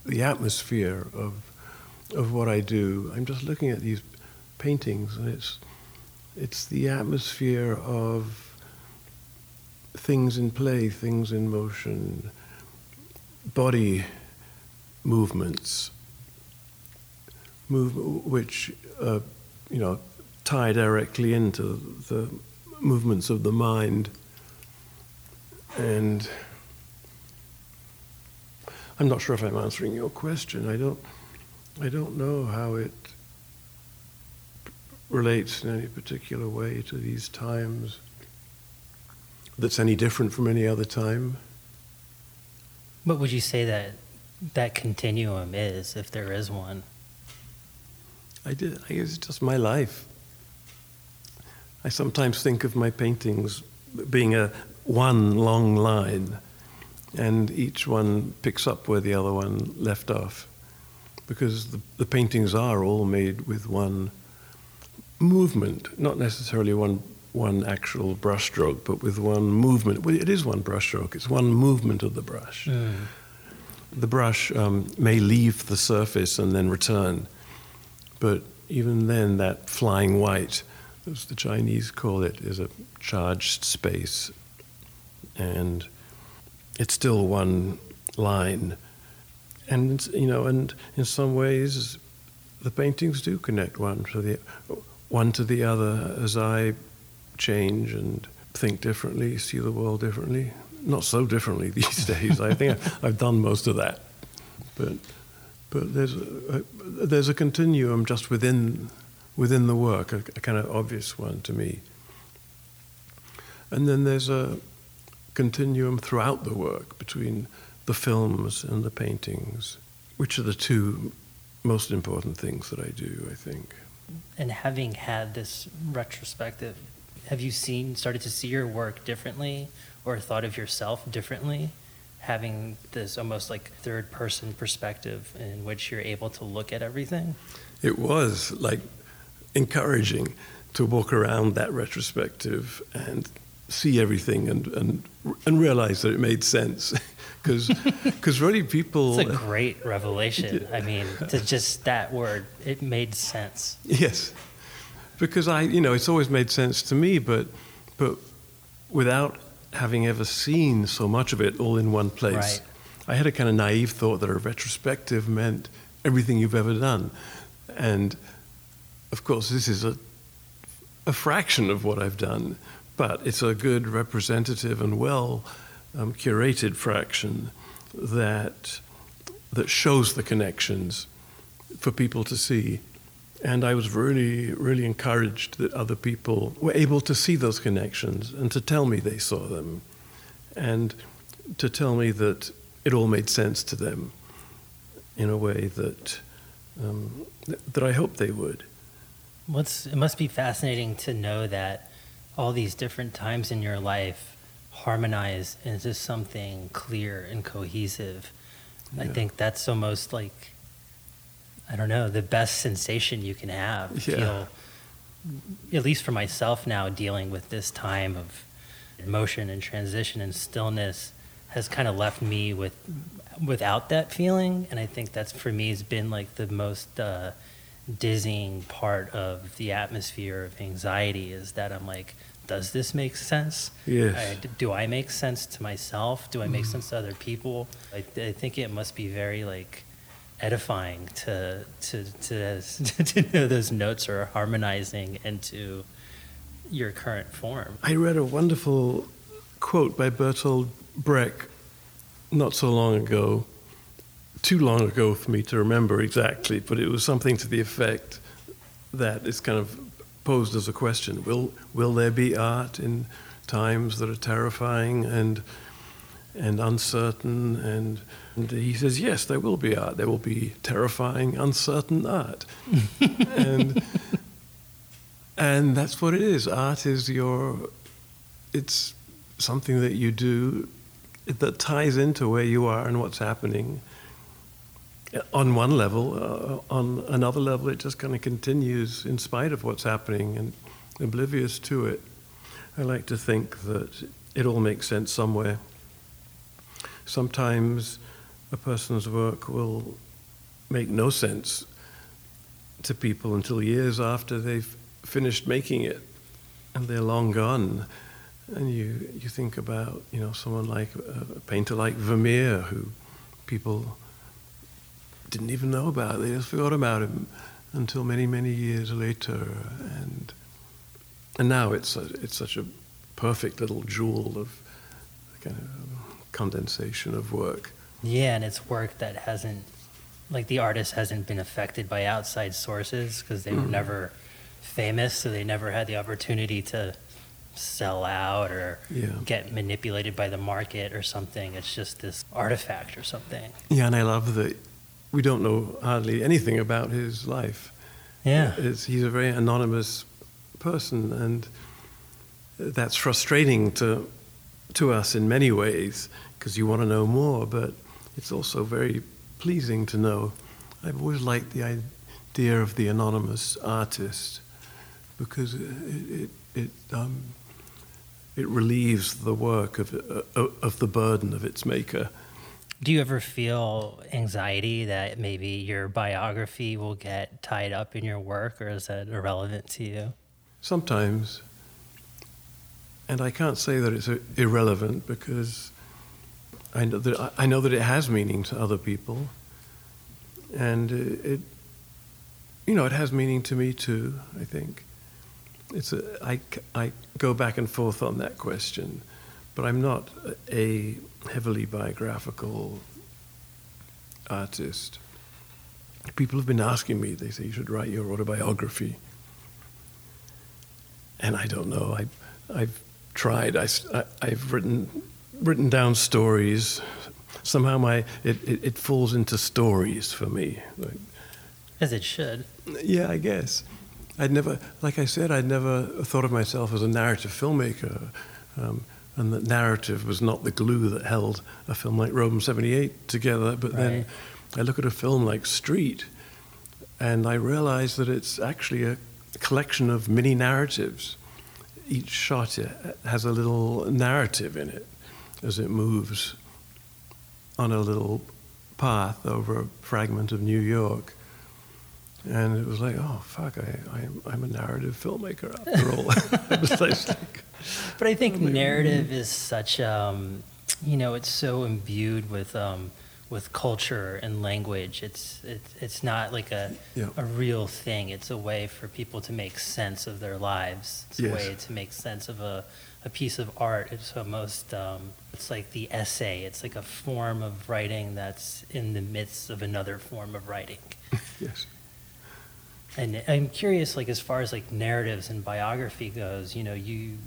the atmosphere of, of what I do. I'm just looking at these paintings, and it's, it's the atmosphere of things in play, things in motion, body movements, move, which uh, you know tie directly into the movements of the mind and I'm not sure if I'm answering your question. I don't, I don't know how it relates in any particular way to these times that's any different from any other time. What would you say that that continuum is, if there is one? I did. I it's just my life. I sometimes think of my paintings being a one long line, and each one picks up where the other one left off, because the, the paintings are all made with one movement, not necessarily one one actual brushstroke, but with one movement. Well, it is one brushstroke. It's one movement of the brush. Mm. The brush um, may leave the surface and then return, but even then, that flying white, as the Chinese call it, is a charged space, and it's still one line. And you know, and in some ways, the paintings do connect one to the one to the other as I change and think differently, see the world differently. Not so differently these days. I think I've done most of that, but but there's a, there's a continuum just within within the work, a, a kind of obvious one to me. And then there's a continuum throughout the work between the films and the paintings, which are the two most important things that I do, I think. And having had this retrospective, have you seen, started to see your work differently or thought of yourself differently? Having this almost like third person perspective in which you're able to look at everything? It was like encouraging to walk around that retrospective and see everything and, and, and realize that it made sense. Because really, people. It's a great revelation. I mean, to just that word, it made sense. Yes. Because I, you know, it's always made sense to me, but, but without having ever seen so much of it all in one place, right. I had a kind of naive thought that a retrospective meant everything you've ever done. And of course, this is a, a fraction of what I've done, but it's a good representative and well um, curated fraction that that shows the connections for people to see. And I was really, really encouraged that other people were able to see those connections and to tell me they saw them, and to tell me that it all made sense to them in a way that um, that I hoped they would. What's it must be fascinating to know that all these different times in your life harmonize into something clear and cohesive. Yeah. I think that's almost like I don't know the best sensation you can have. Yeah. Feel, at least for myself now, dealing with this time of motion and transition and stillness has kind of left me with without that feeling, and I think that's for me has been like the most uh, dizzying part of the atmosphere of anxiety is that I'm like does this make sense? Yes. I, do I make sense to myself? Do I make mm. sense to other people? I, I think it must be very like edifying to to to to know those notes are harmonizing into your current form. I read a wonderful quote by Bertolt Brecht not so long ago, too long ago for me to remember exactly, but it was something to the effect that it's kind of posed as a question will, will there be art in times that are terrifying and, and uncertain? And, and he says, yes, there will be art. There will be terrifying, uncertain art. and, and that's what it is. Art is your, it's something that you do that ties into where you are and what's happening on one level, uh, on another level, it just kind of continues in spite of what's happening and oblivious to it. I like to think that it all makes sense somewhere. Sometimes a person's work will make no sense to people until years after they've finished making it and they're long gone. And you, you think about, you know, someone like a painter like Vermeer, who people didn't even know about. They just forgot about him until many, many years later. And and now it's a, it's such a perfect little jewel of kind of condensation of work. Yeah, and it's work that hasn't, like the artist hasn't been affected by outside sources because they were mm. never famous, so they never had the opportunity to sell out or Yeah. get manipulated by the market or something. It's just this artifact or something. Yeah, and I love that we don't know hardly anything about his life. Yeah. It's, he's a very anonymous person, and that's frustrating to to us in many ways because you want to know more. But it's also very pleasing to know. I've always liked the idea of the anonymous artist because it it it, um, it relieves the work of uh, of the burden of its maker. Do you ever feel anxiety that maybe your biography will get tied up in your work, or is that irrelevant to you? Sometimes. And I can't say that it's uh, irrelevant because I know that, I know that it has meaning to other people. And it, it, you know, it has meaning to me too, I think. It's a, I, I go back and forth on that question, but I'm not a heavily biographical artist. People have been asking me, they say, you should write your autobiography. And I don't know. I, I've tried. I, have written, written down stories. Somehow my, it, it, it falls into stories for me. Like, As it should. yeah, I guess. I'd never, like I said, I'd never thought of myself as a narrative filmmaker. Um, and that narrative was not the glue that held a film like Rome 78 together. But then I look at a film like Street, and I realize that it's actually a collection of mini narratives. Each shot has a little narrative in it as it moves on a little path over a fragment of New York. And it was like, oh, fuck, I, I, I'm a narrative filmmaker after all. like, But I think narrative is such, um, you know, it's so imbued with um, with culture and language. It's it's it's not like a Yeah. a real thing. It's a way for people to make sense of their lives. It's Yes. a way to make sense of a, a piece of art. It's almost um, it's like the essay. It's like a form of writing that's in the midst of another form of writing. yes. And I'm curious, like as far as like narratives and biography goes, you know, you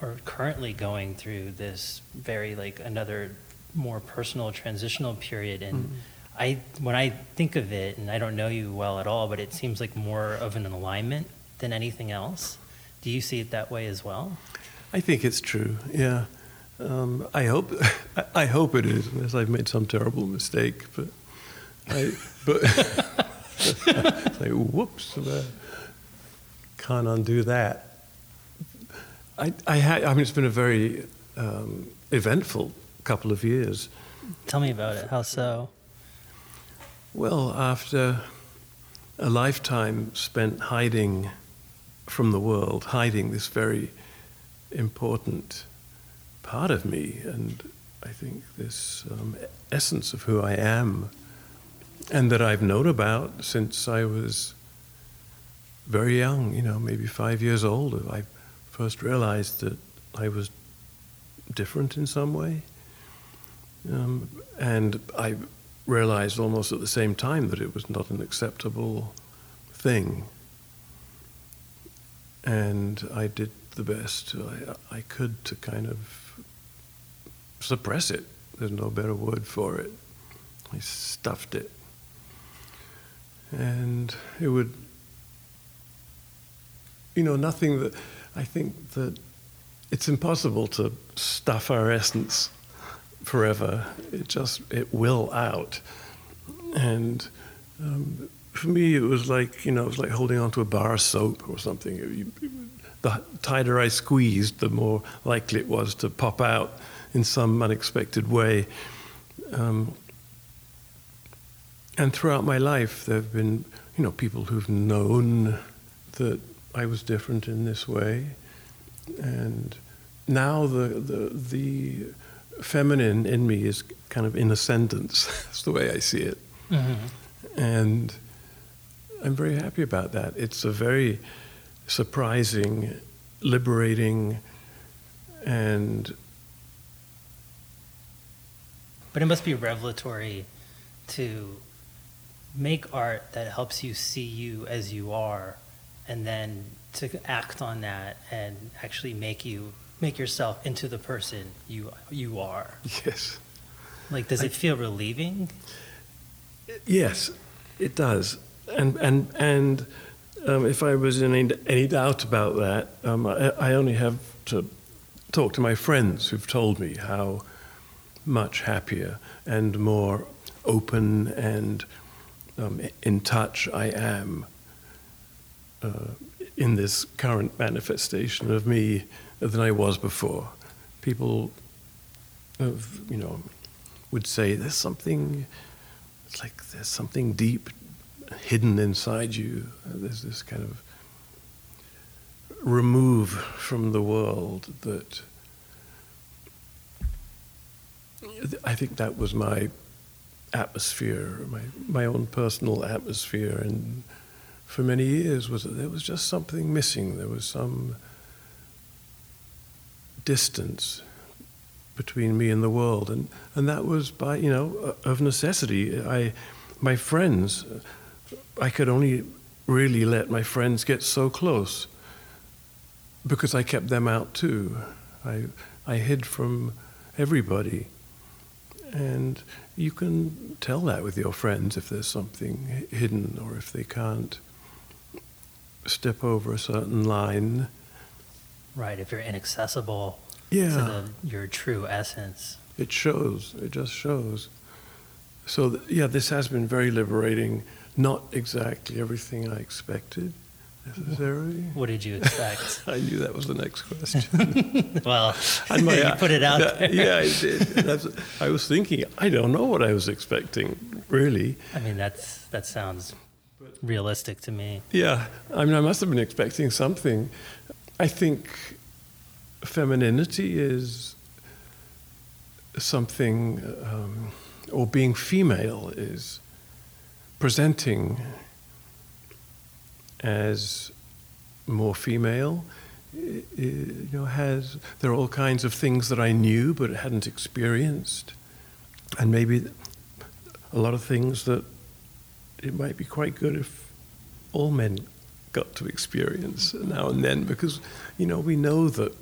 are currently going through this very like another more personal transitional period, and Mhm. I when I think of it, and I don't know you well at all, but it seems like more of an alignment than anything else. Do you see it that way as well? I think it's true. Yeah, um, I hope. I, hope it is, unless I've made some terrible mistake. But I. But like whoops, uh, can't undo that. I. I had. I mean, it's been a very um, eventful couple of years. Tell me about it. How so? Well, after a lifetime spent hiding from the world, hiding this very important part of me, and I think this um, essence of who I am, and that I've known about since I was very young, you know, maybe five years old, I first realized that I was different in some way. Um, and I realized almost at the same time that it was not an acceptable thing. And I did the best I, I could to kind of suppress it. There's no better word for it. I stuffed it. And it would, you know, nothing that I think that it's impossible to stuff our essence forever. It just it will out, and um, for me it was like you know it was like holding onto a bar of soap or something. It- you- the tighter I squeezed, the more likely it was to pop out in some unexpected way. Um, and throughout my life, there have been you know people who've known that I was different in this way, and now the the the feminine in me is kind of in ascendance. That's the way I see it. Mm-hmm. And I'm very happy about that. It's a very surprising, liberating, and But it must be revelatory to make art that helps you see you as you are and then to act on that and actually make you make yourself into the person you you are. Yes. Like, does it feel relieving? Yes, it does. And and and um, if I was in any, any doubt about that, um, I, I only have to talk to my friends who've told me how much happier and more open and um, in touch I am uh, in this current manifestation of me than I was before. People, have, you know, would say there's something. It's like there's something deep hidden inside you. There's this kind of remove from the world that I think that was my atmosphere, my, my own personal atmosphere. And for many years was there was just something missing. There was some distance between me and the world. And, and that was by, you know, of necessity. I, my friends, I could only really let my friends get so close because I kept them out too. I, I hid from everybody. And you can tell that with your friends if there's something hidden or if they can't step over a certain line. Right, if you're inaccessible yeah. to the, your true essence. It shows, it just shows. So, th- yeah, this has been very liberating. Not exactly everything I expected necessarily. What did you expect? I knew that was the next question. well, my, you put it out there. Yeah, I did. I was thinking, I don't know what I was expecting, really. I mean, that's that sounds realistic to me. Yeah, I mean, I must have been expecting something. I think femininity is something, um, or being female is presenting as more female. You know, has there are all kinds of things that I knew but hadn't experienced, and maybe a lot of things that it might be quite good if all men got to experience now and then, because you know we know that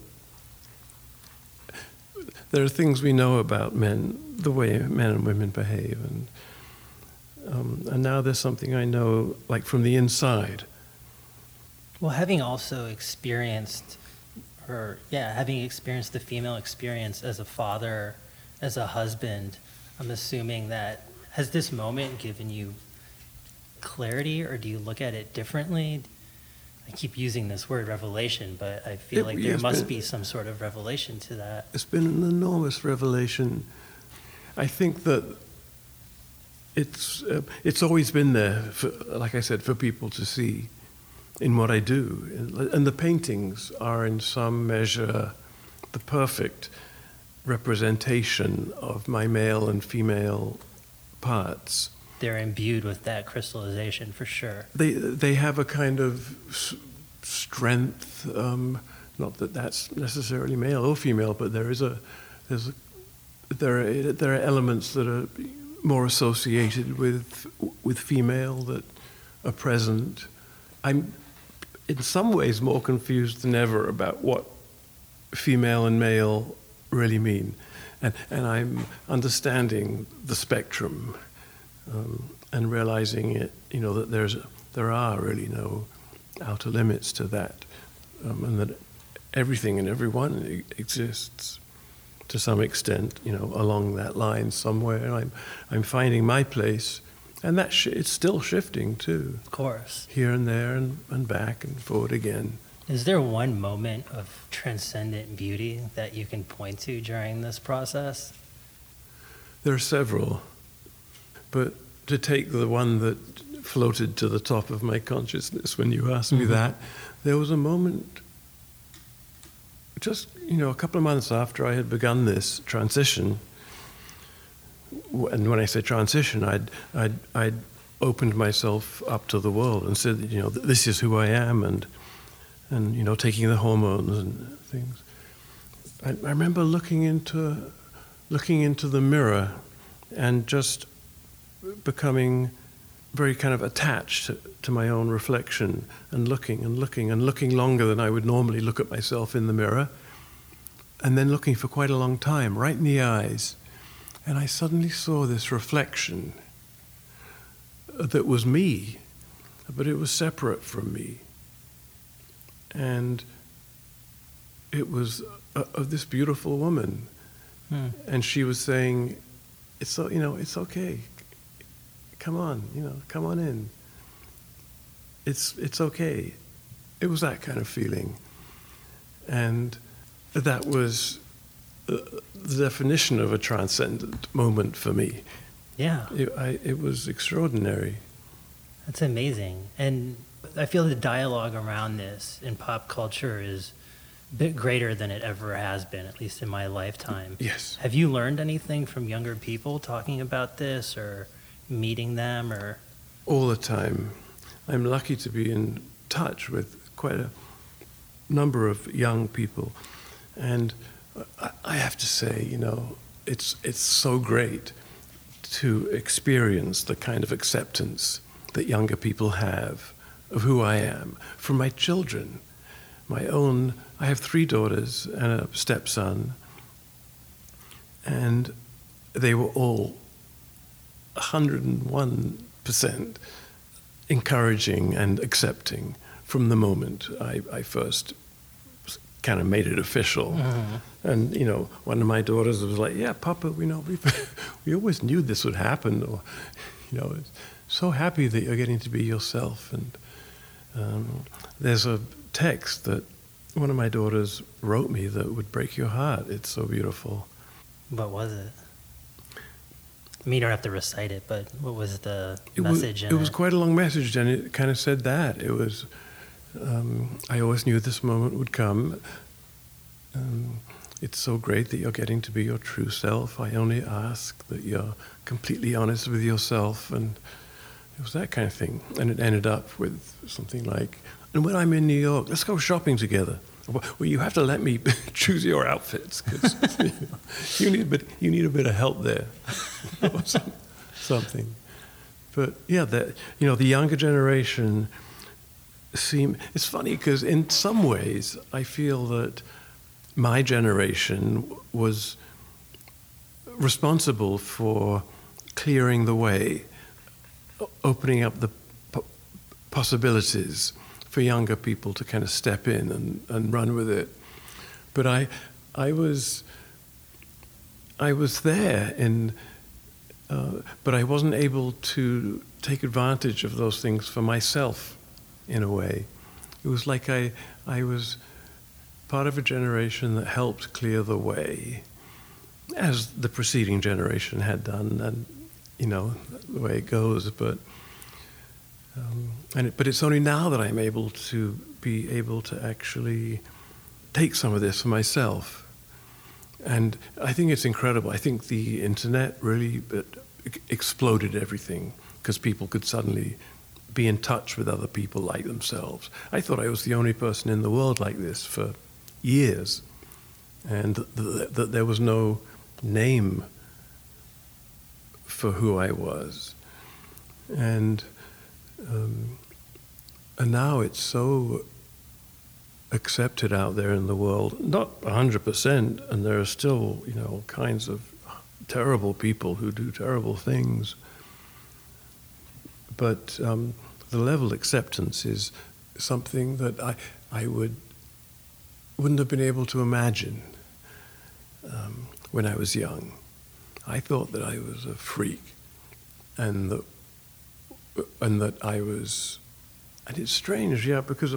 there are things we know about men, the way men and women behave, and um, and now there's something I know, like from the inside. Well, having also experienced, or yeah, having experienced the female experience as a father, as a husband, I'm assuming that has this moment given you clarity, or do you look at it differently? I keep using this word revelation, but I feel it, like there must been, be some sort of revelation to that. It's been an enormous revelation. I think that it's uh, it's always been there, for, like I said, for people to see in what I do, and the paintings are in some measure the perfect representation of my male and female parts they're imbued with that crystallization for sure. They they have a kind of strength. Um, not that that's necessarily male or female, but there is a there's a, there are, there are elements that are more associated with with female that are present. I'm in some ways more confused than ever about what female and male really mean, and and I'm understanding the spectrum um, and realizing it, you know, that there's there are really no outer limits to that, um, and that everything and everyone exists to some extent, you know, along that line somewhere. And I'm I'm finding my place, and that sh- it's still shifting too. Of course. Here and there and, and back and forward again. Is there one moment of transcendent beauty that you can point to during this process? There are several. But to take the one that floated to the top of my consciousness when you asked me mm-hmm. that, there was a moment, just you know, a couple of months after I had begun this transition. And when I say transition, I'd, I'd, I'd opened myself up to the world and said, you know, this is who I am, and and you know, taking the hormones and things. I, I remember looking into looking into the mirror and just becoming very kind of attached to, to my own reflection and looking and looking and looking longer than I would normally look at myself in the mirror. And then looking for quite a long time, right in the eyes. And I suddenly saw this reflection that was me, but it was separate from me. And it was of this beautiful woman. Hmm. And she was saying, it's so, you know, it's okay. Come on, you know, come on in. It's, it's okay. It was that kind of feeling. And that was uh, the definition of a transcendent moment for me. Yeah. It, I, it was extraordinary. That's amazing. And I feel the dialogue around this in pop culture is a bit greater than it ever has been, at least in my lifetime. Yes. Have you learned anything from younger people talking about this or meeting them or? All the time. I'm lucky to be in touch with quite a number of young people. And I have to say, you know, it's, it's so great to experience the kind of acceptance that younger people have of who I am from my children. My own, I have three daughters and a stepson, and they were all 101% encouraging and accepting from the moment I, I first kind of made it official. Mm-hmm. And you know, one of my daughters was like, "Yeah, Papa, we know we we always knew this would happen." Or, you know, so happy that you're getting to be yourself. And um, there's a text that one of my daughters wrote me that would break your heart. It's so beautiful. What was it? I mean, you don't have to recite it, but what was the it message? Was, it, it was quite a long message, and it kind of said that. It was, um, I always knew this moment would come. Um, it's so great that you're getting to be your true self. I only ask that you're completely honest with yourself. And it was that kind of thing. And it ended up with something like, and when I'm in New York, let's go shopping together. Well, you have to let me choose your outfits because you, know, you, need a bit, you need a bit of help there. or something. But yeah, the, you know, the younger generation seem, it's funny because in some ways I feel that my generation was responsible for clearing the way, opening up the possibilities for younger people to kind of step in and, and run with it. But I, I was, I was there in, uh, but I wasn't able to take advantage of those things for myself, in a way. It was like I, I was part of a generation that helped clear the way, as the preceding generation had done, and you know the way it goes. But um, and it, but it's only now that I'm able to be able to actually take some of this for myself, and I think it's incredible. I think the internet really exploded everything because people could suddenly be in touch with other people like themselves. I thought I was the only person in the world like this for years, and that th- there was no name for who I was, and um, and now it's so accepted out there in the world, not hundred percent, and there are still you know all kinds of terrible people who do terrible things, but um, the level of acceptance is something that I I would wouldn't have been able to imagine um, when I was young. I thought that I was a freak, and that and that I was, and it's strange, yeah, because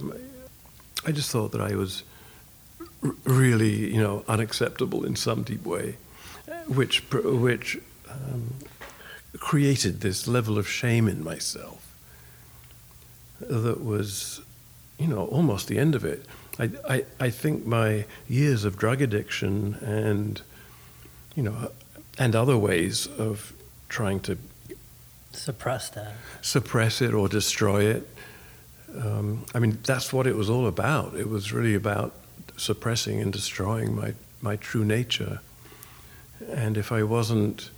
I just thought that I was r- really, you know, unacceptable in some deep way, which which um, created this level of shame in myself that was, you know, almost the end of it. I, I, I think my years of drug addiction and, you know, and other ways of trying to suppress that, suppress it or destroy it. Um, I mean, that's what it was all about. It was really about suppressing and destroying my, my true nature. And if I wasn't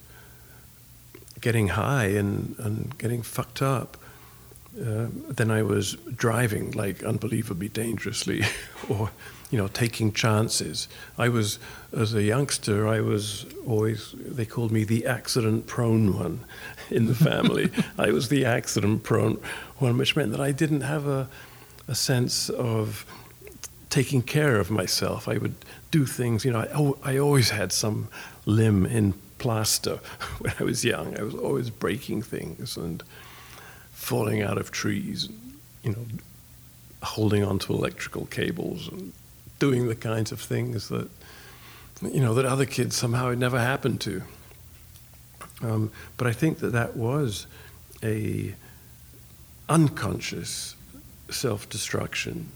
getting high and, and getting fucked up. Uh, then I was driving like unbelievably dangerously, or you know, taking chances. I was, as a youngster, I was always they called me the accident-prone one in the family. I was the accident-prone one, which meant that I didn't have a a sense of taking care of myself. I would do things, you know. I, I always had some limb in plaster when I was young. I was always breaking things and falling out of trees, you know, holding onto electrical cables and doing the kinds of things that, you know, that other kids somehow had never happened to. Um, but I think that that was a unconscious self-destruction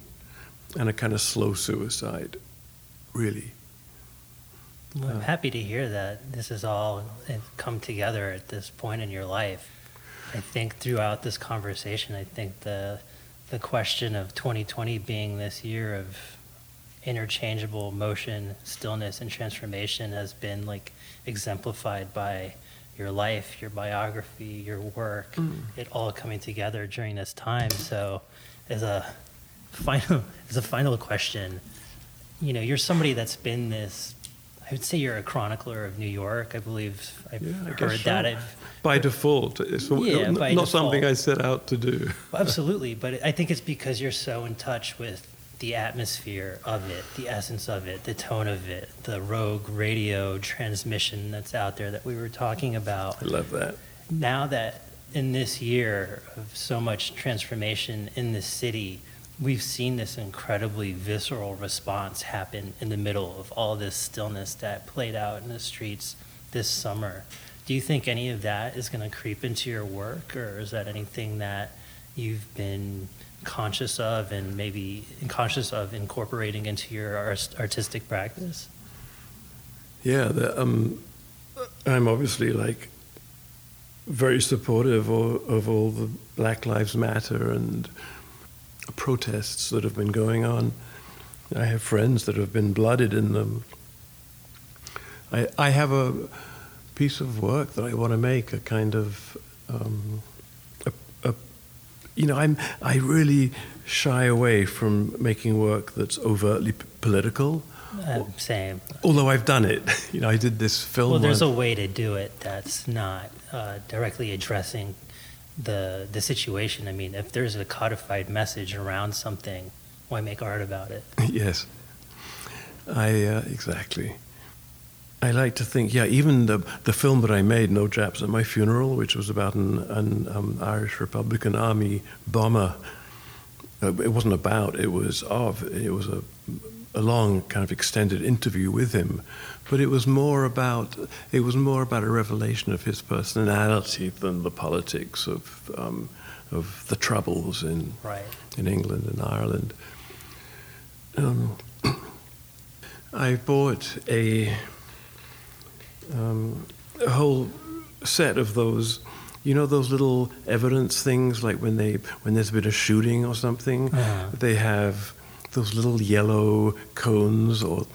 and a kind of slow suicide, really. Well, I'm happy to hear that this has all come together at this point in your life. I think throughout this conversation, I think the the question of 2020 being this year of interchangeable motion, stillness, and transformation has been like exemplified by your life, your biography, your work, mm. it all coming together during this time. So, as a final, as a final question, you know, you're somebody that's been this I would say you're a chronicler of New York. I believe I've yeah, I heard that. I've, by default, it's yeah, not, by not default. something I set out to do. Absolutely, but I think it's because you're so in touch with the atmosphere of it, the essence of it, the tone of it, the rogue radio transmission that's out there that we were talking about. I love that. Now that in this year of so much transformation in the city, we've seen this incredibly visceral response happen in the middle of all this stillness that played out in the streets this summer. Do you think any of that is going to creep into your work, or is that anything that you've been conscious of and maybe conscious of incorporating into your artistic practice? Yeah, the, um, I'm obviously like very supportive of, of all the Black Lives Matter and protests that have been going on. I have friends that have been blooded in them. I, I have a piece of work that I want to make, a kind of, um, you know, I'm, I really shy away from making work that's overtly p- political. Uh, same. Although I've done it, you know, I did this film. Well, there's a way to do it that's not uh, directly addressing the the situation. I mean, if there's a codified message around something, why make art about it? yes, I uh, exactly. I like to think, yeah, even the the film that I made, No Japs at My Funeral, which was about an, an um, Irish Republican Army bomber. Uh, it wasn't about. It was of. It was a a long kind of extended interview with him, but it was more about it was more about a revelation of his personality than the politics of um, of the troubles in right. in England and Ireland. Um, I bought a, um, a whole set of those you know those little evidence things like when they when there's been a shooting or something uh-huh. they have those little yellow cones or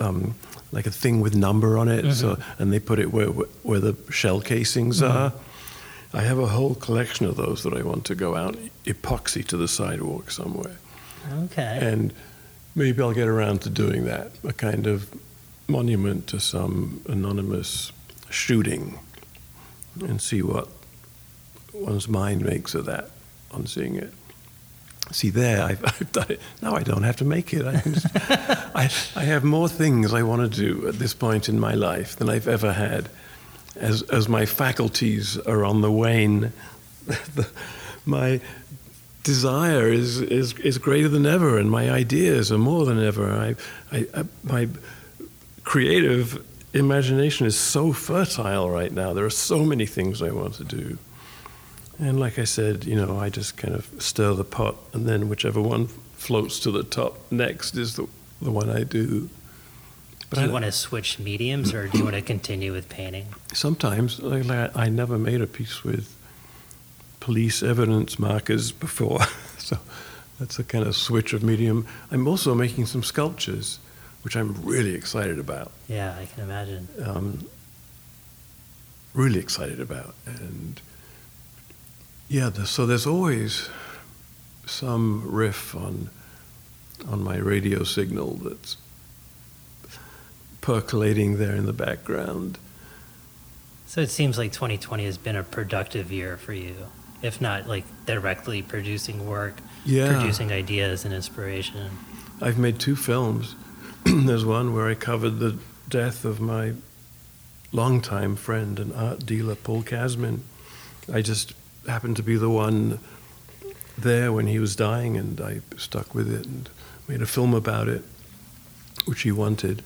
um, like a thing with number on it. Mm-hmm. So, and they put it where where the shell casings mm-hmm. are. I have a whole collection of those that I want to go out epoxy to the sidewalk somewhere. Okay. And maybe I'll get around to doing that, a kind of monument to some anonymous shooting, and see what one's mind makes of that on seeing it see there, I've, I've, done it. Now I don't have to make it. I, just, I, I, have more things I want to do at this point in my life than I've ever had. As, as my faculties are on the wane, the, my desire is, is, is greater than ever, and my ideas are more than ever. I, I, I, my creative imagination is so fertile right now. There are so many things I want to do. And like I said, you know, I just kind of stir the pot, and then whichever one floats to the top next is the, the one I do. But do you I, want to switch mediums, or do you want to continue with painting? Sometimes, like, like I never made a piece with police evidence markers before, so that's a kind of switch of medium. I'm also making some sculptures, which I'm really excited about. Yeah, I can imagine. Um, really excited about. And yeah, the, so there's always some riff on on my radio signal that's percolating there in the background. So it seems like 2020 has been a productive year for you, if not like directly producing work, yeah. producing ideas and inspiration. I've made two films. There's one where I covered the death of my longtime friend and art dealer, Paul Kasmin. I just happened to be the one there when he was dying, and I stuck with it and made a film about it, which he wanted.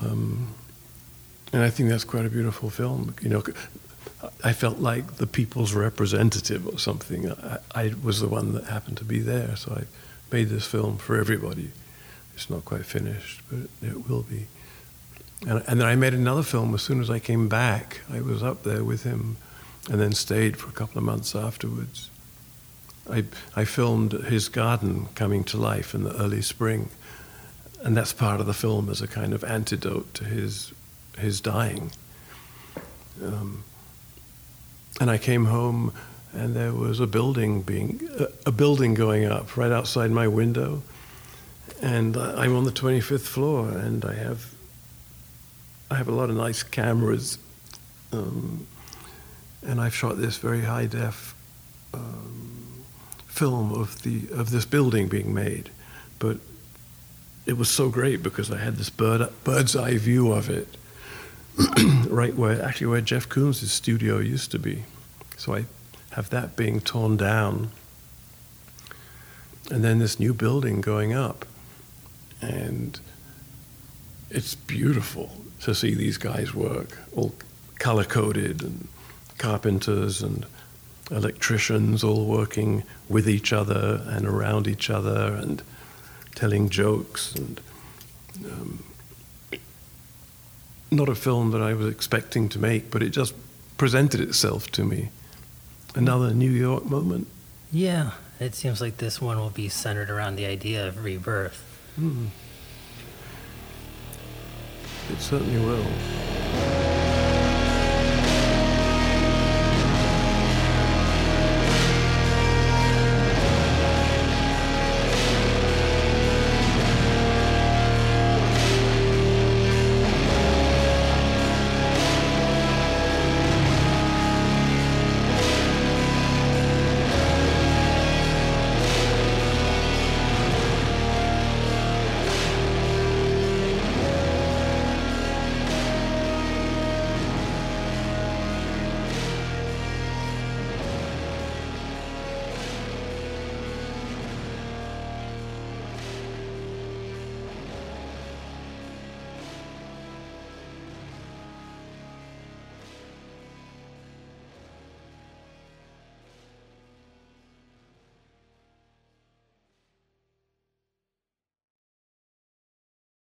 Um, and I think that's quite a beautiful film. You know, I felt like the people's representative or something. I, I was the one that happened to be there, so I made this film for everybody. It's not quite finished, but it will be. And, and then I made another film as soon as I came back. I was up there with him and then stayed for a couple of months afterwards. I, I filmed his garden coming to life in the early spring, and that's part of the film as a kind of antidote to his, his dying. Um, and I came home, and there was a building being a, a building going up right outside my window, and I'm on the 25th floor, and I have I have a lot of nice cameras, um, and I've shot this very high def um, film of the of this building being made, but it was so great because I had this bird bird's eye view of it, right where actually where Jeff Koons' studio used to be. So I have that being torn down, and then this new building going up, and it's beautiful to see these guys work, all color coded and carpenters and electricians all working with each other and around each other and telling jokes and um, not a film that I was expecting to make, but it just presented itself to me. Another New York moment. Yeah, it seems like this one will be centered around the idea of rebirth. Hmm. It certainly will.